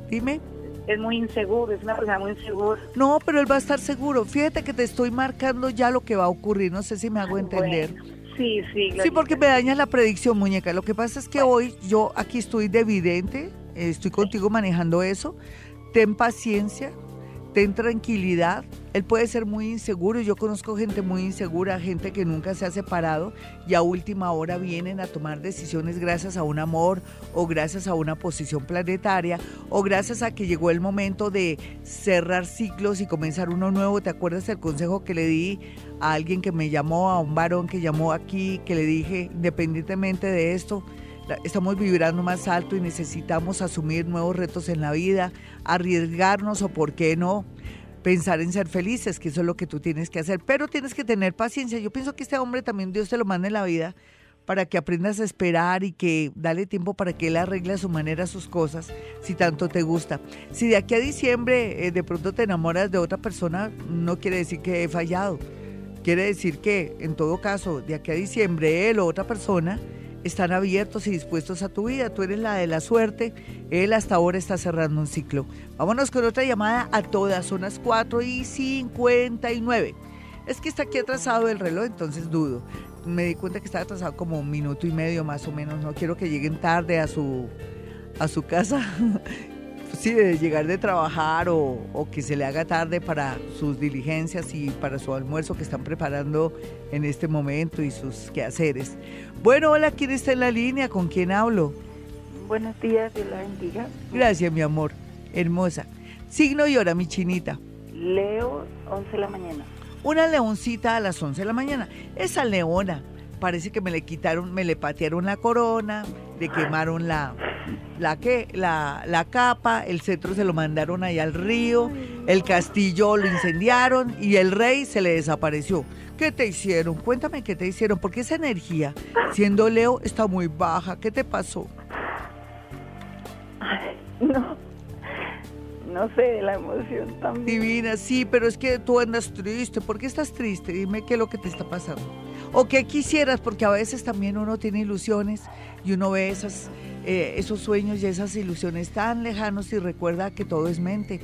Dime. Es muy inseguro, es una persona muy insegura. No, pero él va a estar seguro. Fíjate que te estoy marcando ya lo que va a ocurrir. No sé si me hago entender. Sí, sí. Sí, porque me dañas la predicción, muñeca. Lo que pasa es que hoy yo aquí estoy de evidente, estoy contigo manejando eso. Ten paciencia, ten tranquilidad. Él puede ser muy inseguro. Yo conozco gente muy insegura, gente que nunca se ha separado y a última hora vienen a tomar decisiones gracias a un amor o gracias a una posición planetaria o gracias a que llegó el momento de cerrar ciclos y comenzar uno nuevo. ¿Te acuerdas del consejo que le di a alguien que me llamó, a un varón que llamó aquí, que le dije, independientemente de esto, estamos vibrando más alto y necesitamos asumir nuevos retos en la vida, arriesgarnos o, por qué no, pensar en ser felices, que eso es lo que tú tienes que hacer. Pero tienes que tener paciencia. Yo pienso que este hombre también Dios te lo manda en la vida para que aprendas a esperar y que dale tiempo para que él arregle a su manera sus cosas, si tanto te gusta. Si de aquí a diciembre eh, de pronto te enamoras de otra persona, no quiere decir que he fallado. Quiere decir que, en todo caso, de aquí a diciembre, él o otra persona están abiertos y dispuestos a tu vida. Tú eres la de la suerte. Él hasta ahora está cerrando un ciclo. Vámonos con otra llamada a todas. Son las 4 y 59. Es que está aquí atrasado el reloj, entonces dudo. Me di cuenta que está atrasado como un minuto y medio más o menos. No quiero que lleguen tarde a su, a su casa. sí, de llegar de trabajar o, o, que se le haga tarde para sus diligencias y para su almuerzo que están preparando en este momento y sus quehaceres. Bueno, hola, ¿quién está en la línea? ¿Con quién hablo? Buenos días, Dios la bendiga. Gracias, mi amor. Hermosa. Signo y hora, mi chinita. Leo, 11 de la mañana. Una leoncita a las 11 de la mañana. Esa leona, parece que me le quitaron, me le patearon la corona, le quemaron la, la, ¿qué? la, la capa, el cetro se lo mandaron allá al río, el castillo lo incendiaron y el rey se le desapareció. ¿Qué te hicieron? Cuéntame qué te hicieron, porque esa energía, siendo Leo, está muy baja. ¿Qué te pasó? no, no sé, la emoción también. Divina, sí, pero es que tú andas triste. ¿Por qué estás triste? Dime qué es lo que te está pasando. O qué quisieras, porque a veces también uno tiene ilusiones y uno ve eh, esos sueños y esas ilusiones tan lejanos y recuerda que todo es mente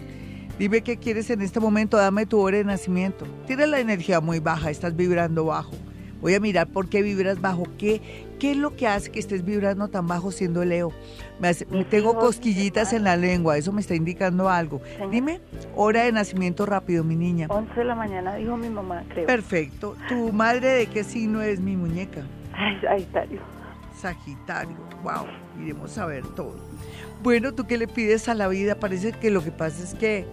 Dime qué quieres en este momento, dame tu hora de nacimiento. Tienes la energía muy baja, estás vibrando bajo. Voy a mirar por qué vibras bajo, qué, qué es lo que hace que estés vibrando tan bajo siendo Leo. Me, tengo cosquillitas en la lengua, eso me está indicando algo. Dime, hora de nacimiento rápido, mi niña. 11 de la mañana, dijo mi mamá, creo. Perfecto. ¿Tu madre de qué signo es mi muñeca? Sagitario. Sagitario, wow, iremos a ver todo. Bueno, ¿tú qué le pides a la vida? Parece que lo que pasa es que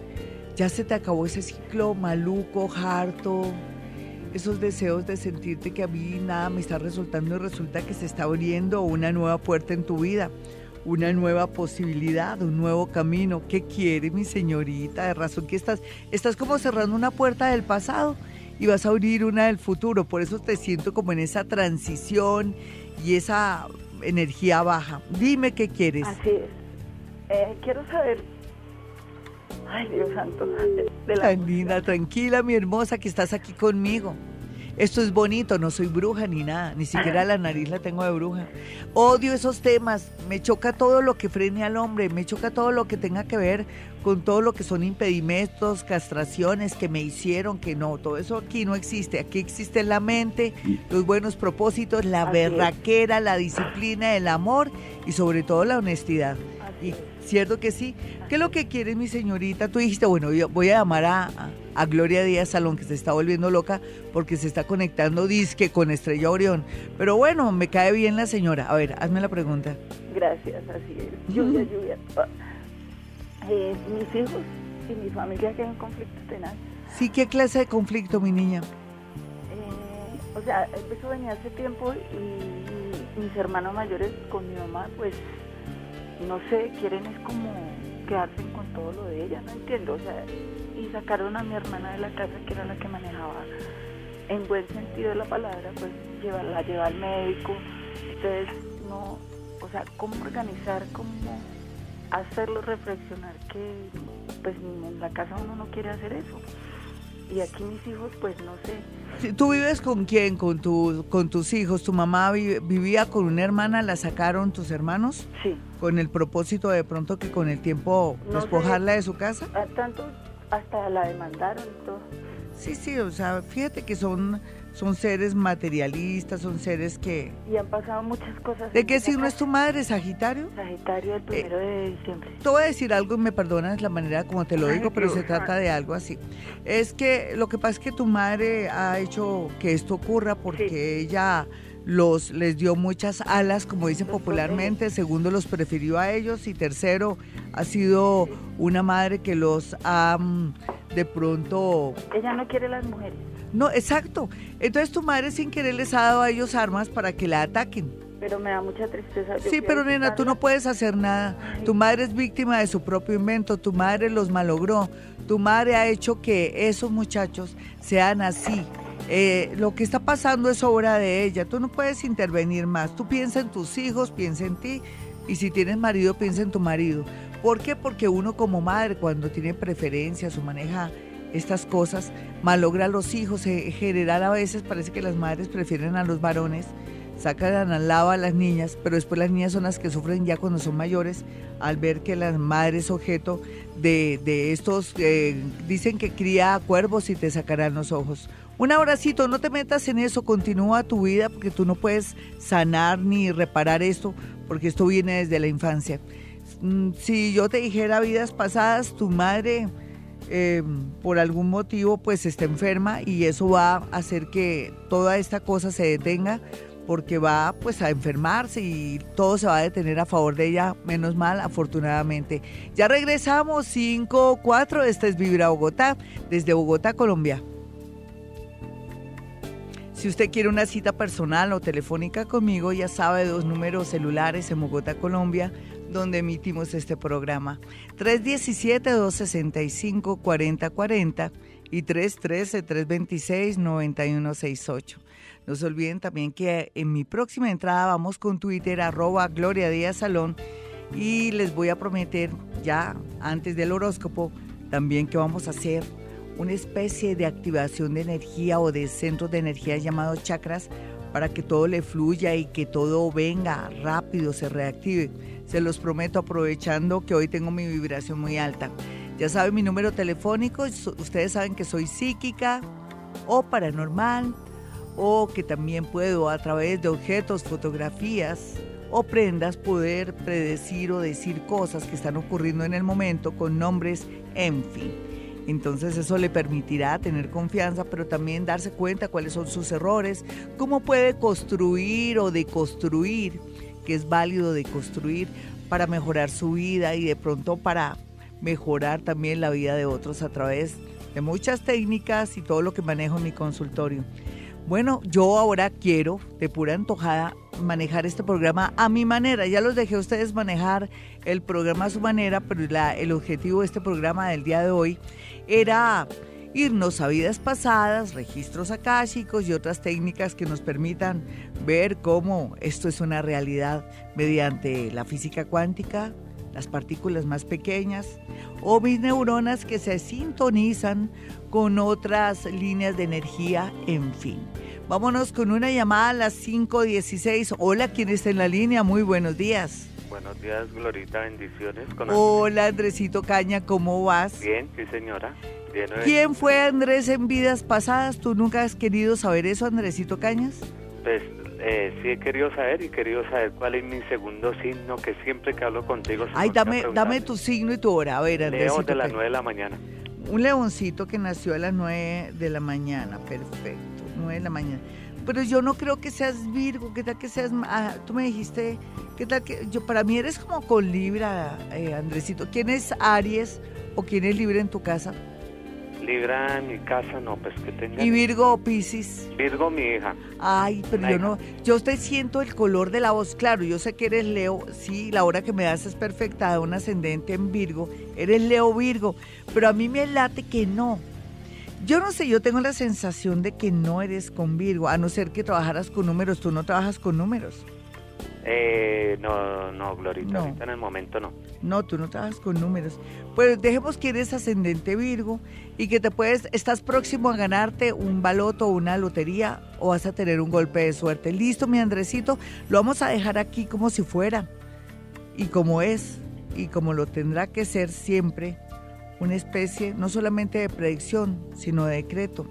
ya se te acabó ese ciclo maluco, harto, esos deseos de sentirte que a mí nada me está resultando y resulta que se está abriendo una nueva puerta en tu vida, una nueva posibilidad, un nuevo camino. ¿Qué quiere mi señorita? De razón que estás, estás como cerrando una puerta del pasado y vas a abrir una del futuro. Por eso te siento como en esa transición y esa energía baja. Dime qué quieres. Así es. Eh, quiero saber Ay, Dios santo. De Tan linda, tranquila, mi hermosa, que estás aquí conmigo. Esto es bonito, no soy bruja ni nada, ni siquiera la nariz la tengo de bruja. Odio esos temas, me choca todo lo que frene al hombre, me choca todo lo que tenga que ver con todo lo que son impedimentos, castraciones que me hicieron, que no, todo eso aquí no existe. Aquí existe la mente, los buenos propósitos, la berraquera, la disciplina, el amor y sobre todo la honestidad. Y ¿Cierto que sí? ¿Qué es lo que quieres, mi señorita? Tú dijiste, bueno, yo voy a llamar a, a, Gloria Díaz Salón, que se está volviendo loca porque se está conectando disque con Estrella Orión. Pero bueno, me cae bien la señora. A ver, hazme la pregunta. Gracias, así es. Lluvia, lluvia. Eh, mis hijos y mi familia tienen conflicto tenaz. Sí, ¿qué clase de conflicto, mi niña? Eh, o sea, empezó a venir hace tiempo y mis hermanos mayores con mi mamá, pues no sé, quieren es como quedarse con todo lo de ella, no entiendo, o sea, y sacaron a mi hermana de la casa que era la que manejaba en buen sentido de la palabra, pues lleva, la lleva al médico. Entonces, no, o sea, cómo organizar, cómo hacerlo reflexionar que pues en la casa uno no quiere hacer eso. Y aquí mis hijos, pues no sé. ¿Tú vives con quién? ¿Con, tu, con tus hijos? ¿Tu mamá vivía con una hermana? ¿La sacaron tus hermanos? Sí. ¿Con el propósito de pronto que con el tiempo despojarla de su casa? A tanto, hasta la demandaron todo. Sí, sí, o sea, fíjate que son son seres materialistas, son seres que... Y han pasado muchas cosas. ¿De qué signo es tu madre, Sagitario? Sagitario, el primero de diciembre. Te voy a decir algo y me perdonas la manera como te lo digo, pero se trata de algo así. Es que lo que pasa es que tu madre ha hecho que esto ocurra porque ella los les dio muchas alas, como dicen popularmente, segundo los prefirió a ellos y tercero ha sido una madre que los ha mm, de pronto... Ella no quiere las mujeres. No, exacto. Entonces tu madre sin querer les ha dado a ellos armas para que la ataquen. Pero me da mucha tristeza. sí, pero nena, tú no puedes hacer nada. Tu madre es víctima de su propio invento, tu madre los malogró, tu madre ha hecho que esos muchachos sean así. Eh, lo que está pasando es obra de ella, tú no puedes intervenir más. Tú piensa en tus hijos, piensa en ti y si tienes marido, piensa en tu marido. ¿Por qué? Porque uno como madre cuando tiene preferencias o maneja estas cosas, malogra a los hijos. En general a veces parece que las madres prefieren a los varones, sacan al lado a las niñas, pero después las niñas son las que sufren ya cuando son mayores al ver que la madre es objeto de, estos, eh, dicen que cría cuervos y te sacarán los ojos. Un abracito, no te metas en eso, continúa tu vida porque tú no puedes sanar ni reparar esto porque esto viene desde la infancia. Mm, si yo te dijera vidas pasadas, tu madre eh, por algún motivo pues está enferma y eso va a hacer que toda esta cosa se detenga porque va pues a enfermarse y todo se va a detener a favor de ella, menos mal, afortunadamente. Ya regresamos, 5, 4, esta es Vibra Bogotá, desde Bogotá, Colombia. Si usted quiere una cita personal o telefónica conmigo, ya sabe, dos números celulares en Bogotá, Colombia, donde emitimos este programa. 317-265-4040 y 313-326-9168. No se olviden también que en mi próxima entrada vamos con Twitter arroba Gloria Díaz Salón y les voy a prometer ya antes del horóscopo también que vamos a hacer una especie de activación de energía o de centros de energía llamados chakras para que todo le fluya y que todo venga rápido, se reactive. Se los prometo aprovechando que hoy tengo mi vibración muy alta. Ya saben mi número telefónico, ustedes saben que soy psíquica o paranormal o que también puedo a través de objetos, fotografías o prendas poder predecir o decir cosas que están ocurriendo en el momento con nombres, en fin. Entonces eso le permitirá tener confianza, pero también darse cuenta cuáles son sus errores, cómo puede construir o deconstruir que es válido de construir para mejorar su vida y de pronto para mejorar también la vida de otros a través de muchas técnicas y todo lo que manejo en mi consultorio. Bueno, yo ahora quiero, de pura antojada, manejar este programa a mi manera. Ya los dejé a ustedes manejar el programa a su manera, pero el objetivo de este programa del día de hoy era irnos a vidas pasadas, registros akáshicos y otras técnicas que nos permitan ver cómo esto es una realidad mediante la física cuántica, las partículas más pequeñas o mis neuronas que se sintonizan con otras líneas de energía, en fin. Vámonos con una llamada a las 5.16. Hola, ¿quién está en la línea? Muy buenos días. Buenos días, Glorita, bendiciones. Hola, Andresito Caña, ¿cómo vas? Bien, sí, señora. ¿Quién fue Andrés en vidas pasadas? ¿Tú nunca has querido saber eso, Andresito Cañas? Pues eh, sí he querido saber y querido saber cuál es mi segundo signo, que siempre que hablo contigo... Ay, dame, dame tu signo y tu hora, a ver, Andresito. León de las 9 de la mañana. Un leoncito que nació a las 9 de la mañana, perfecto, 9 de la mañana. Pero yo no creo que seas Virgo, ¿qué tal que seas... Ah, tú me dijiste, ¿qué tal que... Yo, para mí eres como con Libra, eh, Andresito. ¿Quién es Aries o quién es Libra en tu casa? Libra en mi casa, no, pues que tenía. ¿Y Virgo o Piscis? Virgo, mi hija. Ay, pero yo no, yo te siento el color de la voz, claro, yo sé que eres Leo, sí, la hora que me das es perfecta, de un ascendente en Virgo, eres Leo Virgo, pero a mí me late que no, Yo no sé, yo tengo la sensación de que no eres con Virgo, a no ser que trabajaras con números. Tú no trabajas con números. Eh, no, no, Glorita, No. ahorita en el momento no. No, tú no trabajas con números. Pues dejemos que eres ascendente Virgo y que te puedes, estás próximo a ganarte un baloto o una lotería o vas a tener un golpe de suerte. Listo, mi Andresito, lo vamos a dejar aquí como si fuera y como es y como lo tendrá que ser siempre, una especie no solamente de predicción, sino de decreto.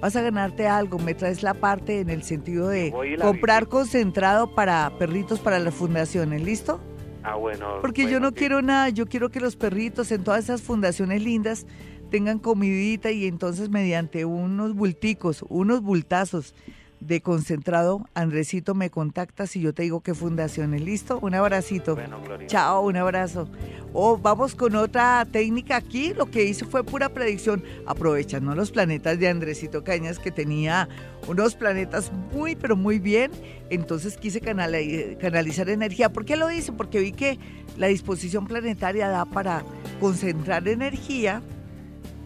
Vas a ganarte algo, me traes la parte en el sentido de comprar concentrado para perritos para las fundaciones, ¿listo? Ah, bueno. Porque yo no sí. quiero nada, yo quiero que los perritos en todas esas fundaciones lindas tengan comidita y entonces mediante unos bulticos, unos bultazos de concentrado, Andresito me contactas y yo te digo qué fundación es. ¿Listo? Un abracito. Bueno, Glorita. Chao, un abrazo. Oh, vamos con otra técnica aquí. Lo que hice fue pura predicción, aprovechando los planetas de Andresito Cañas, que tenía unos planetas muy, pero muy bien. Entonces quise canali- canalizar energía. ¿Por qué lo hice? Porque vi que la disposición planetaria da para concentrar energía,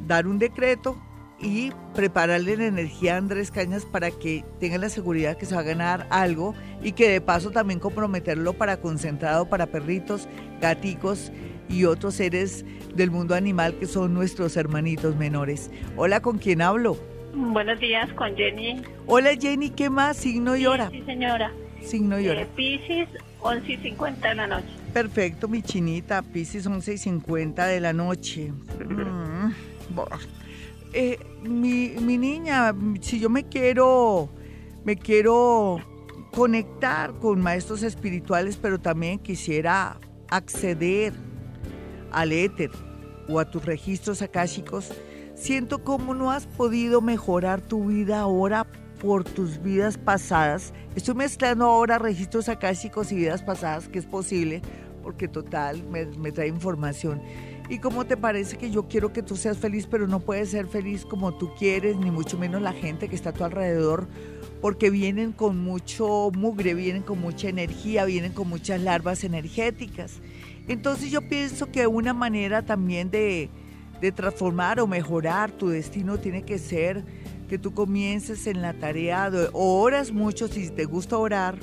dar un decreto y prepararle la energía a Andrés Cañas para que tenga la seguridad que se va a ganar algo y que de paso también comprometerlo para concentrado para perritos, gaticos y otros seres del mundo animal que son nuestros hermanitos menores. Hola, ¿con quién hablo? Buenos días con Jenny. Hola Jenny, ¿qué más? Signo y hora. Sí, señora. Signo y hora. Eh, Piscis, 11 y 50 de la noche. Perfecto, mi chinita. Piscis 11 y 50 de la noche. Mm, eh, mi, niña, si yo me quiero, me quiero conectar con maestros espirituales, pero también quisiera acceder al éter o a tus registros akáshicos, siento como no has podido mejorar tu vida ahora por tus vidas pasadas. Estoy mezclando ahora registros akáshicos y vidas pasadas, que es posible, porque total me, me trae información. ¿Y cómo te parece que yo quiero que tú seas feliz, pero no puedes ser feliz como tú quieres, ni mucho menos la gente que está a tu alrededor? Porque vienen con mucho mugre, vienen con mucha energía, vienen con muchas larvas energéticas. Entonces yo pienso que una manera también de, transformar o mejorar tu destino tiene que ser que tú comiences en la tarea de o oras mucho si te gusta orar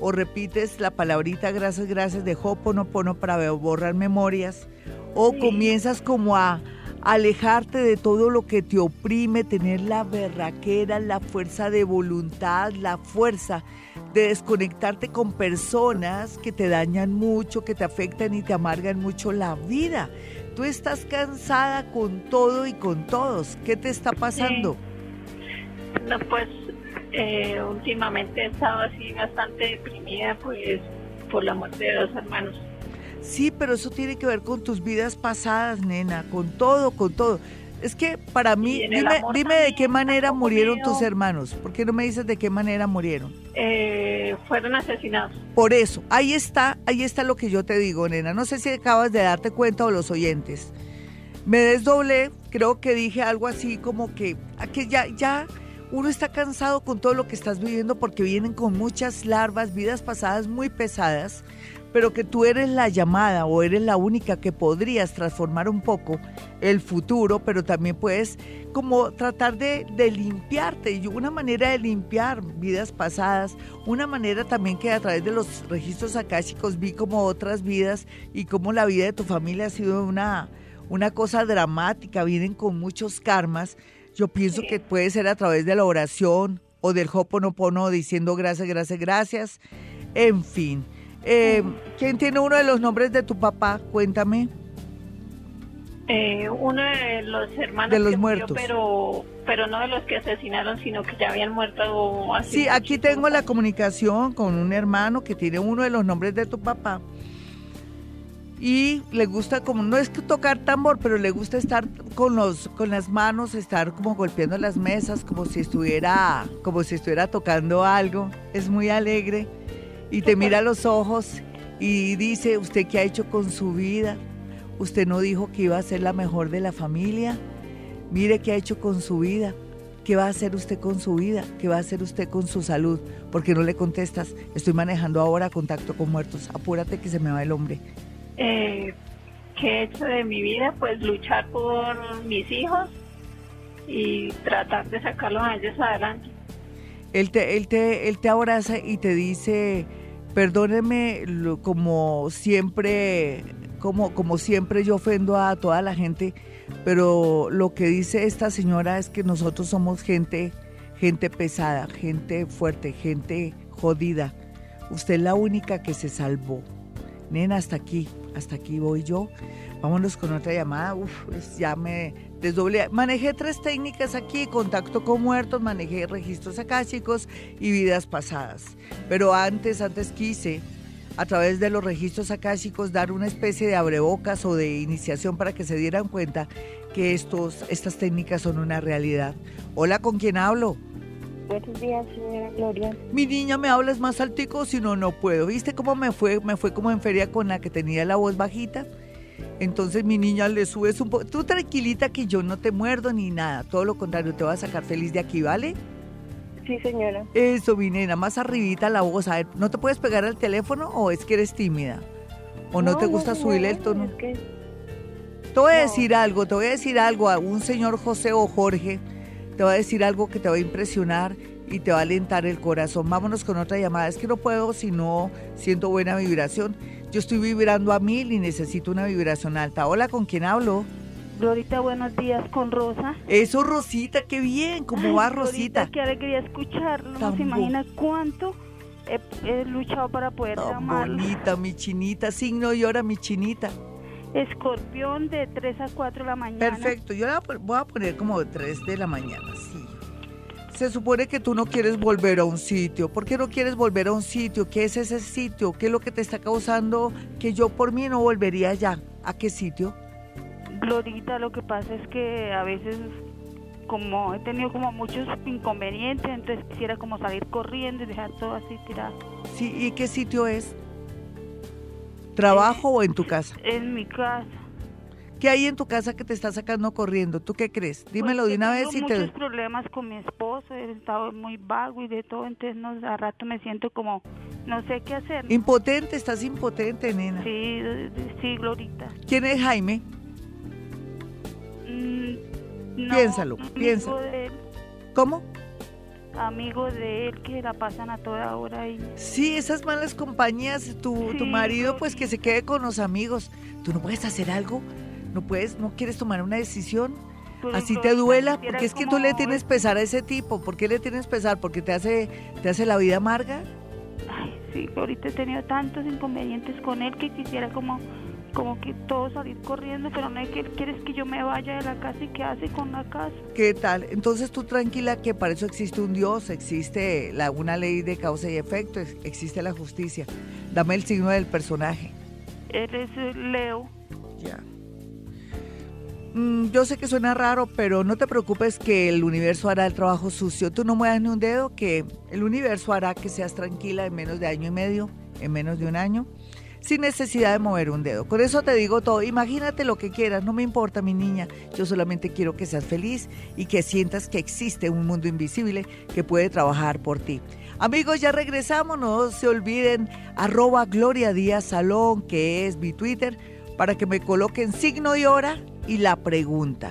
o repites la palabrita gracias, gracias de Hoponopono para borrar memorias o comienzas como a alejarte de todo lo que te oprime, tener la berraquera, la fuerza de voluntad, la fuerza de desconectarte con personas que te dañan mucho, que te afectan y te amargan mucho la vida. Tú estás cansada con todo y con todos. ¿Qué te está pasando? No, pues eh, últimamente he estado así bastante deprimida, pues por la muerte de dos hermanos. Sí, pero eso tiene que ver con tus vidas pasadas, nena, con todo, con todo. Es que para mí, dime, dime de qué manera murieron tus hermanos. ¿Por qué no me dices de qué manera murieron? Eh, fueron asesinados. Por eso, ahí está, ahí está lo que yo te digo, nena. No sé si acabas de darte cuenta o los oyentes. Me desdoblé, creo que dije algo así como que, que ya, ya uno está cansado con todo lo que estás viviendo porque vienen con muchas larvas, vidas pasadas muy pesadas, pero que tú eres la llamada o eres la única que podrías transformar un poco el futuro, pero también puedes como tratar de, de limpiarte. Y una manera de limpiar vidas pasadas, una manera también que a través de los registros akáshicos vi como otras vidas y como la vida de tu familia ha sido una, una cosa dramática, vienen con muchos karmas. Yo pienso que puede ser a través de la oración o del hoponopono diciendo gracias, gracias, gracias. En fin. Eh, ¿Quién tiene uno de los nombres de tu papá? Cuéntame. Eh, uno de los hermanos De los que murió, muertos. pero pero no de los que asesinaron, sino que ya habían muerto así. Sí, aquí tengo la comunicación con un hermano que tiene uno de los nombres de tu papá. Y le gusta como, no es que tocar tambor, pero le gusta estar con los, con las manos, estar como golpeando las mesas, como si estuviera, como si estuviera tocando algo. Es muy alegre. Y te mira a los ojos y dice, ¿usted qué ha hecho con su vida? Usted no dijo que iba a ser la mejor de la familia. Mire qué ha hecho con su vida. ¿Qué va a hacer usted con su vida? ¿Qué va a hacer usted con su salud? Porque no le contestas. Estoy manejando ahora contacto con muertos. Apúrate que se me va el hombre. Eh, ¿Qué he hecho de mi vida? Pues luchar por mis hijos y tratar de sacarlos a ellos adelante. Él te, él te, él te abraza y te dice, perdóneme como siempre, como, como siempre yo ofendo a toda la gente, pero lo que dice esta señora es que nosotros somos gente, gente pesada, gente fuerte, gente jodida. Usted es la única que se salvó. Nena, hasta aquí, hasta aquí voy yo. Vámonos con otra llamada. Uf, ya me Manejé tres técnicas aquí, contacto con muertos, manejé registros akáshicos y vidas pasadas. Pero antes, antes quise, a través de los registros akáshicos, dar una especie de abrebocas o de iniciación para que se dieran cuenta que estos, estas técnicas son una realidad. Hola, ¿con quién hablo? Buenos días, señora Gloria. Mi niña, ¿me hablas más altico? Si no, no puedo. ¿Viste cómo me fue? Me fue como en feria con la que tenía la voz bajita. Entonces mi niña le subes un poco. Tú tranquilita que yo no te muerdo ni nada. Todo lo contrario, te voy a sacar feliz de aquí, ¿vale? Sí, señora. Eso, mi nena, más arribita la voz. A ver, ¿no te puedes pegar al teléfono o es que eres tímida? ¿O no, te gusta señora, subirle el tono? es que- Te voy a No. decir algo, te voy a decir algo a un señor José o Jorge, te va a decir algo que te va a impresionar y te va a alentar el corazón. Vámonos con otra llamada. Es que no puedo si no siento buena vibración. Yo estoy vibrando a mil y necesito una vibración alta. Hola, ¿con quién hablo? Glorita, buenos días con Rosa. Eso, Rosita, qué bien. ¿Cómo Ay, va, Glorita, Rosita? qué alegría escucharlo. No se imagina cuánto he, he luchado para poder llamarlo. bonita, mi chinita. Signo y hora, mi chinita. Escorpión de 3 a 4 de la mañana. Perfecto, yo la voy a poner como de 3 de la mañana, sí. Se supone que tú no quieres volver a un sitio. ¿Por qué no quieres volver a un sitio? ¿Qué es ese sitio? ¿Qué es lo que te está causando que yo por mí no volvería allá? ¿A qué sitio? Glorita, lo que pasa es que a veces como he tenido como muchos inconvenientes, entonces quisiera como salir corriendo y dejar todo así tirado. Sí, ¿y qué sitio es? ¿Trabajo o en tu casa? En mi casa. ¿Qué hay en tu casa que te está sacando corriendo? ¿Tú qué crees? Dímelo Pues, de una tengo vez y muchos te... problemas con mi esposo, él estaba muy vago y de todo, entonces no, a rato me siento como, no sé qué hacer. Impotente, estás impotente, nena. Sí, sí, Glorita. ¿Quién es Jaime? Mm, no, Piénsalo, amigo piénsalo. de él, ¿Cómo? amigo de él que la pasan a toda hora y Sí, esas malas compañías, tu, tu Sí, marido pues que se quede con los amigos. ¿Tú no puedes hacer algo? ¿No puedes, no quieres tomar una decisión? Pero, Así te duela, porque es que tú le tienes pesar a ese tipo. ¿Por qué le tienes pesar? ¿Porque te hace, te hace la vida amarga? Ay, sí, ahorita he tenido tantos inconvenientes con él que quisiera como, como que todo salir corriendo, pero no es que él quiere que yo me vaya de la casa y qué hace con la casa. ¿Qué tal? Entonces tú tranquila que para eso existe un Dios, existe la, una ley de causa y efecto, ex- existe la justicia. Dame el signo del personaje. Él es Leo. Ya. Mm, yo sé que suena raro, pero no te preocupes que el universo hará el trabajo sucio. Tú no muevas ni un dedo, que el universo hará que seas tranquila en menos de año y medio, en menos de un año, sin necesidad de mover un dedo. Con eso te digo todo. Imagínate lo que quieras, no me importa, mi niña. Yo solamente quiero que seas feliz y que sientas que existe un mundo invisible que puede trabajar por ti. Amigos, ya regresamos. No se olviden, arroba Gloria Díaz Salón, que es mi Twitter, para que me coloquen signo y hora y la pregunta.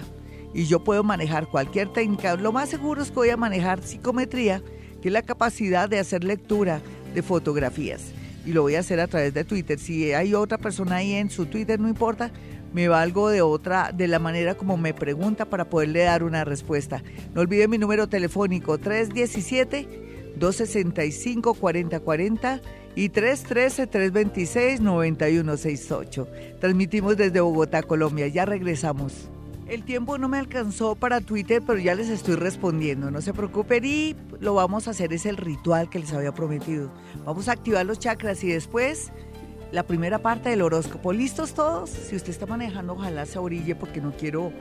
Y yo puedo manejar cualquier técnica. Lo más seguro es que voy a manejar psicometría, que es la capacidad de hacer lectura de fotografías. Y lo voy a hacer a través de Twitter. Si hay otra persona ahí en su Twitter, no importa, me valgo de otra, de la manera como me pregunta para poderle dar una respuesta. No olvide mi número telefónico 317-265-4040 y 313-326-9168. Transmitimos desde Bogotá, Colombia. Ya regresamos. El tiempo no me alcanzó para Twitter, pero ya les estoy respondiendo. No se preocupen y lo vamos a hacer. Es el ritual que les había prometido. Vamos a activar los chakras y después la primera parte del horóscopo. ¿Listos todos? Si usted está manejando, ojalá se orille porque no quiero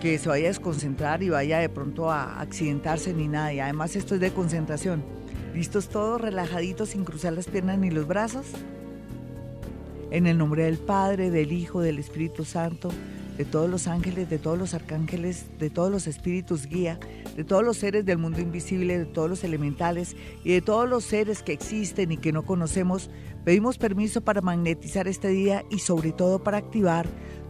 que se vaya a desconcentrar y vaya de pronto a accidentarse ni nada. Y además esto es de concentración. ¿Listos todos? Relajaditos, sin cruzar las piernas ni los brazos. En el nombre del Padre, del Hijo, del Espíritu Santo, de todos los ángeles, de todos los arcángeles, de todos los espíritus guía, de todos los seres del mundo invisible, de todos los elementales y de todos los seres que existen y que no conocemos, pedimos permiso para magnetizar este día y sobre todo para activar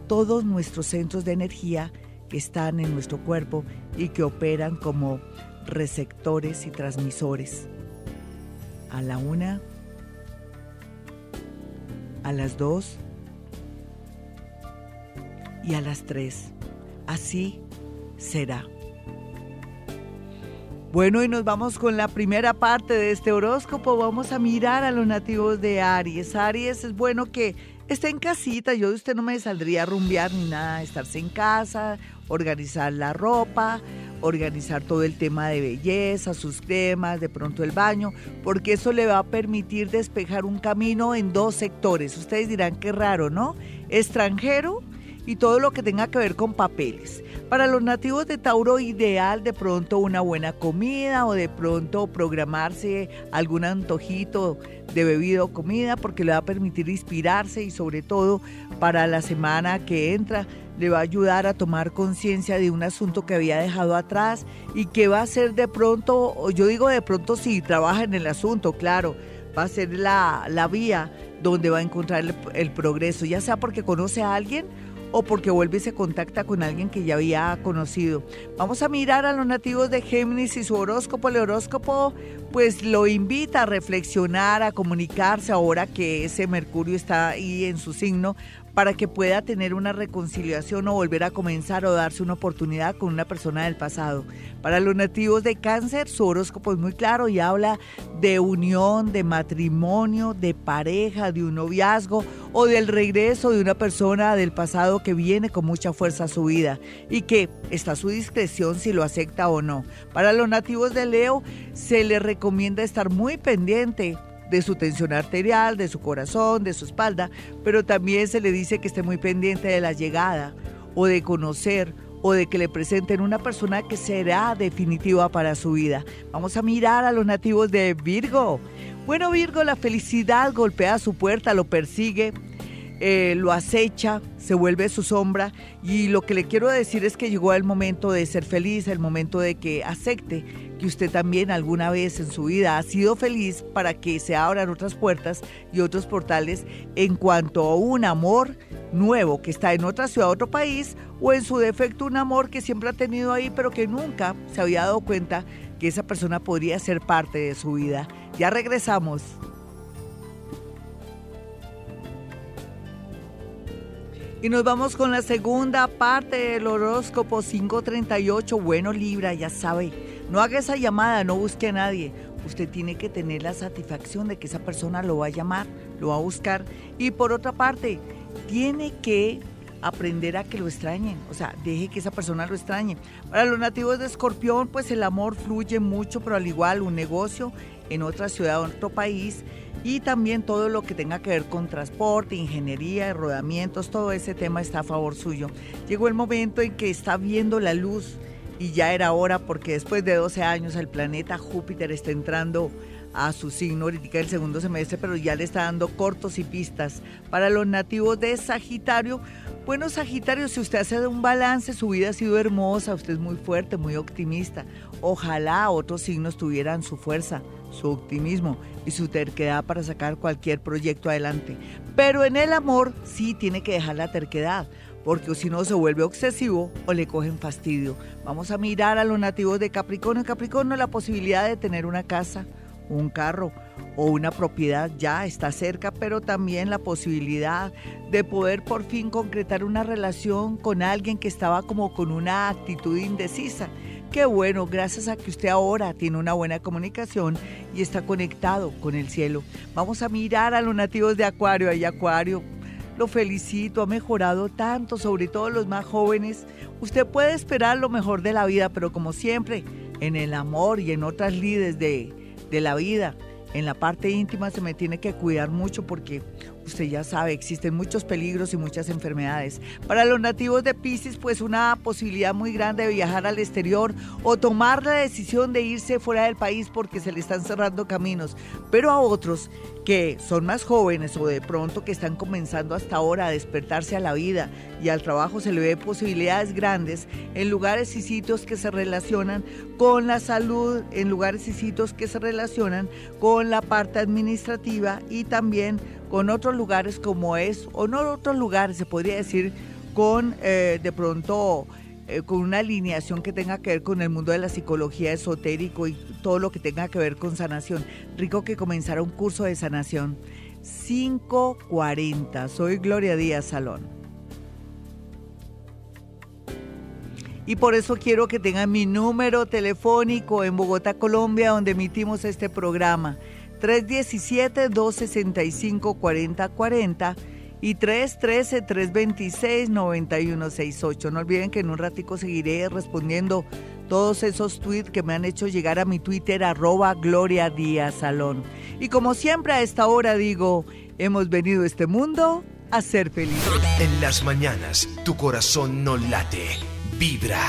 todos nuestros centros de energía que están en nuestro cuerpo y que operan como receptores y transmisores. A la una, a las dos y a las tres. Así será. Bueno, y nos vamos con la primera parte de este horóscopo. Vamos a mirar a los nativos de Aries. Aries es bueno que esté en casita. Yo de usted no me saldría a rumbear ni nada, estarse en casa, organizar la ropa, organizar todo el tema de belleza, sus cremas, de pronto el baño, porque eso le va a permitir despejar un camino en dos sectores. Ustedes dirán qué raro, ¿no? Extranjero y todo lo que tenga que ver con papeles. Para los nativos de Tauro, ideal de pronto una buena comida o de pronto programarse algún antojito de bebida o comida porque le va a permitir inspirarse y sobre todo para la semana que entra le va a ayudar a tomar conciencia de un asunto que había dejado atrás y que va a ser de pronto, yo digo de pronto si trabaja en el asunto, claro, va a ser la, la vía donde va a encontrar el, progreso, ya sea porque conoce a alguien o porque vuelve y se contacta con alguien que ya había conocido. Vamos a mirar a los nativos de Géminis y su horóscopo. El horóscopo pues lo invita a reflexionar, a comunicarse ahora que ese Mercurio está ahí en su signo para que pueda tener una reconciliación o volver a comenzar o darse una oportunidad con una persona del pasado. Para los nativos de cáncer, su horóscopo es muy claro y habla de unión, de matrimonio, de pareja, de un noviazgo o del regreso de una persona del pasado que viene con mucha fuerza a su vida y que está a su discreción si lo acepta o no. Para los nativos de Leo, se le recomienda estar muy pendiente de su tensión arterial, de su corazón, de su espalda, pero también se le dice que esté muy pendiente de la llegada o de conocer o de que le presenten una persona que será definitiva para su vida. Vamos a mirar a los nativos de Virgo. Bueno, Virgo, la felicidad golpea su puerta, lo persigue, eh, lo acecha, se vuelve su sombra y lo que le quiero decir es que llegó el momento de ser feliz, el momento de que acepte que usted también alguna vez en su vida ha sido feliz para que se abran otras puertas y otros portales en cuanto a un amor nuevo que está en otra ciudad, otro país o en su defecto un amor que siempre ha tenido ahí pero que nunca se había dado cuenta que esa persona podría ser parte de su vida. Ya regresamos. Y nos vamos con la segunda parte del horóscopo 538. Bueno, Libra, ya sabe, no haga esa llamada, no busque a nadie. Usted tiene que tener la satisfacción de que esa persona lo va a llamar, lo va a buscar. Y por otra parte, tiene que aprender a que lo extrañen, o sea, deje que esa persona lo extrañe. Para los nativos de Escorpión, pues el amor fluye mucho, pero al igual un negocio en otra ciudad o en otro país y también todo lo que tenga que ver con transporte, ingeniería, rodamientos, todo ese tema está a favor suyo. Llegó el momento en que está viendo la luz y ya era hora porque después de 12 años el planeta Júpiter está entrando a su signo ahorita el segundo semestre, pero ya le está dando cortos y pistas. Para los nativos de Sagitario, bueno, Sagitario, si usted hace un balance, su vida ha sido hermosa, usted es muy fuerte, muy optimista. Ojalá otros signos tuvieran su fuerza, su optimismo y su terquedad para sacar cualquier proyecto adelante. Pero en el amor sí tiene que dejar la terquedad, porque si no se vuelve obsesivo o le cogen fastidio. Vamos a mirar a los nativos de Capricornio. Capricornio la posibilidad de tener una casa, un carro o una propiedad ya está cerca, pero también la posibilidad de poder por fin concretar una relación con alguien que estaba como con una actitud indecisa. Qué bueno, gracias a que usted ahora tiene una buena comunicación y está conectado con el cielo. Vamos a mirar a los nativos de Acuario. Ahí Acuario, lo felicito, ha mejorado tanto, sobre todo los más jóvenes. Usted puede esperar lo mejor de la vida, pero como siempre, en el amor y en otras lides de, de la vida, en la parte íntima se me tiene que cuidar mucho porque usted ya sabe, existen muchos peligros y muchas enfermedades. Para los nativos de Pisces, pues una posibilidad muy grande de viajar al exterior o tomar la decisión de irse fuera del país porque se le están cerrando caminos. Pero a otros que son más jóvenes o de pronto que están comenzando hasta ahora a despertarse a la vida y al trabajo se le ve posibilidades grandes en lugares y sitios que se relacionan con la salud, en lugares y sitios que se relacionan con la parte administrativa y también con otros lugares como es, o no otros lugares, se podría decir, con eh, de pronto eh, con una alineación que tenga que ver con el mundo de la psicología esotérico y todo lo que tenga que ver con sanación. Rico que comenzara un curso de sanación. 540. Soy Gloria Díaz Salón. Y por eso quiero que tengan mi número telefónico en Bogotá, Colombia, donde emitimos este programa. 317-265-4040 y 313-326-9168. No olviden que en un ratico seguiré respondiendo todos esos tweets que me han hecho llegar a mi Twitter, arroba Gloria Díaz Salón. Y como siempre a esta hora digo, hemos venido a este mundo a ser felices. En las mañanas, tu corazón no late, vibra.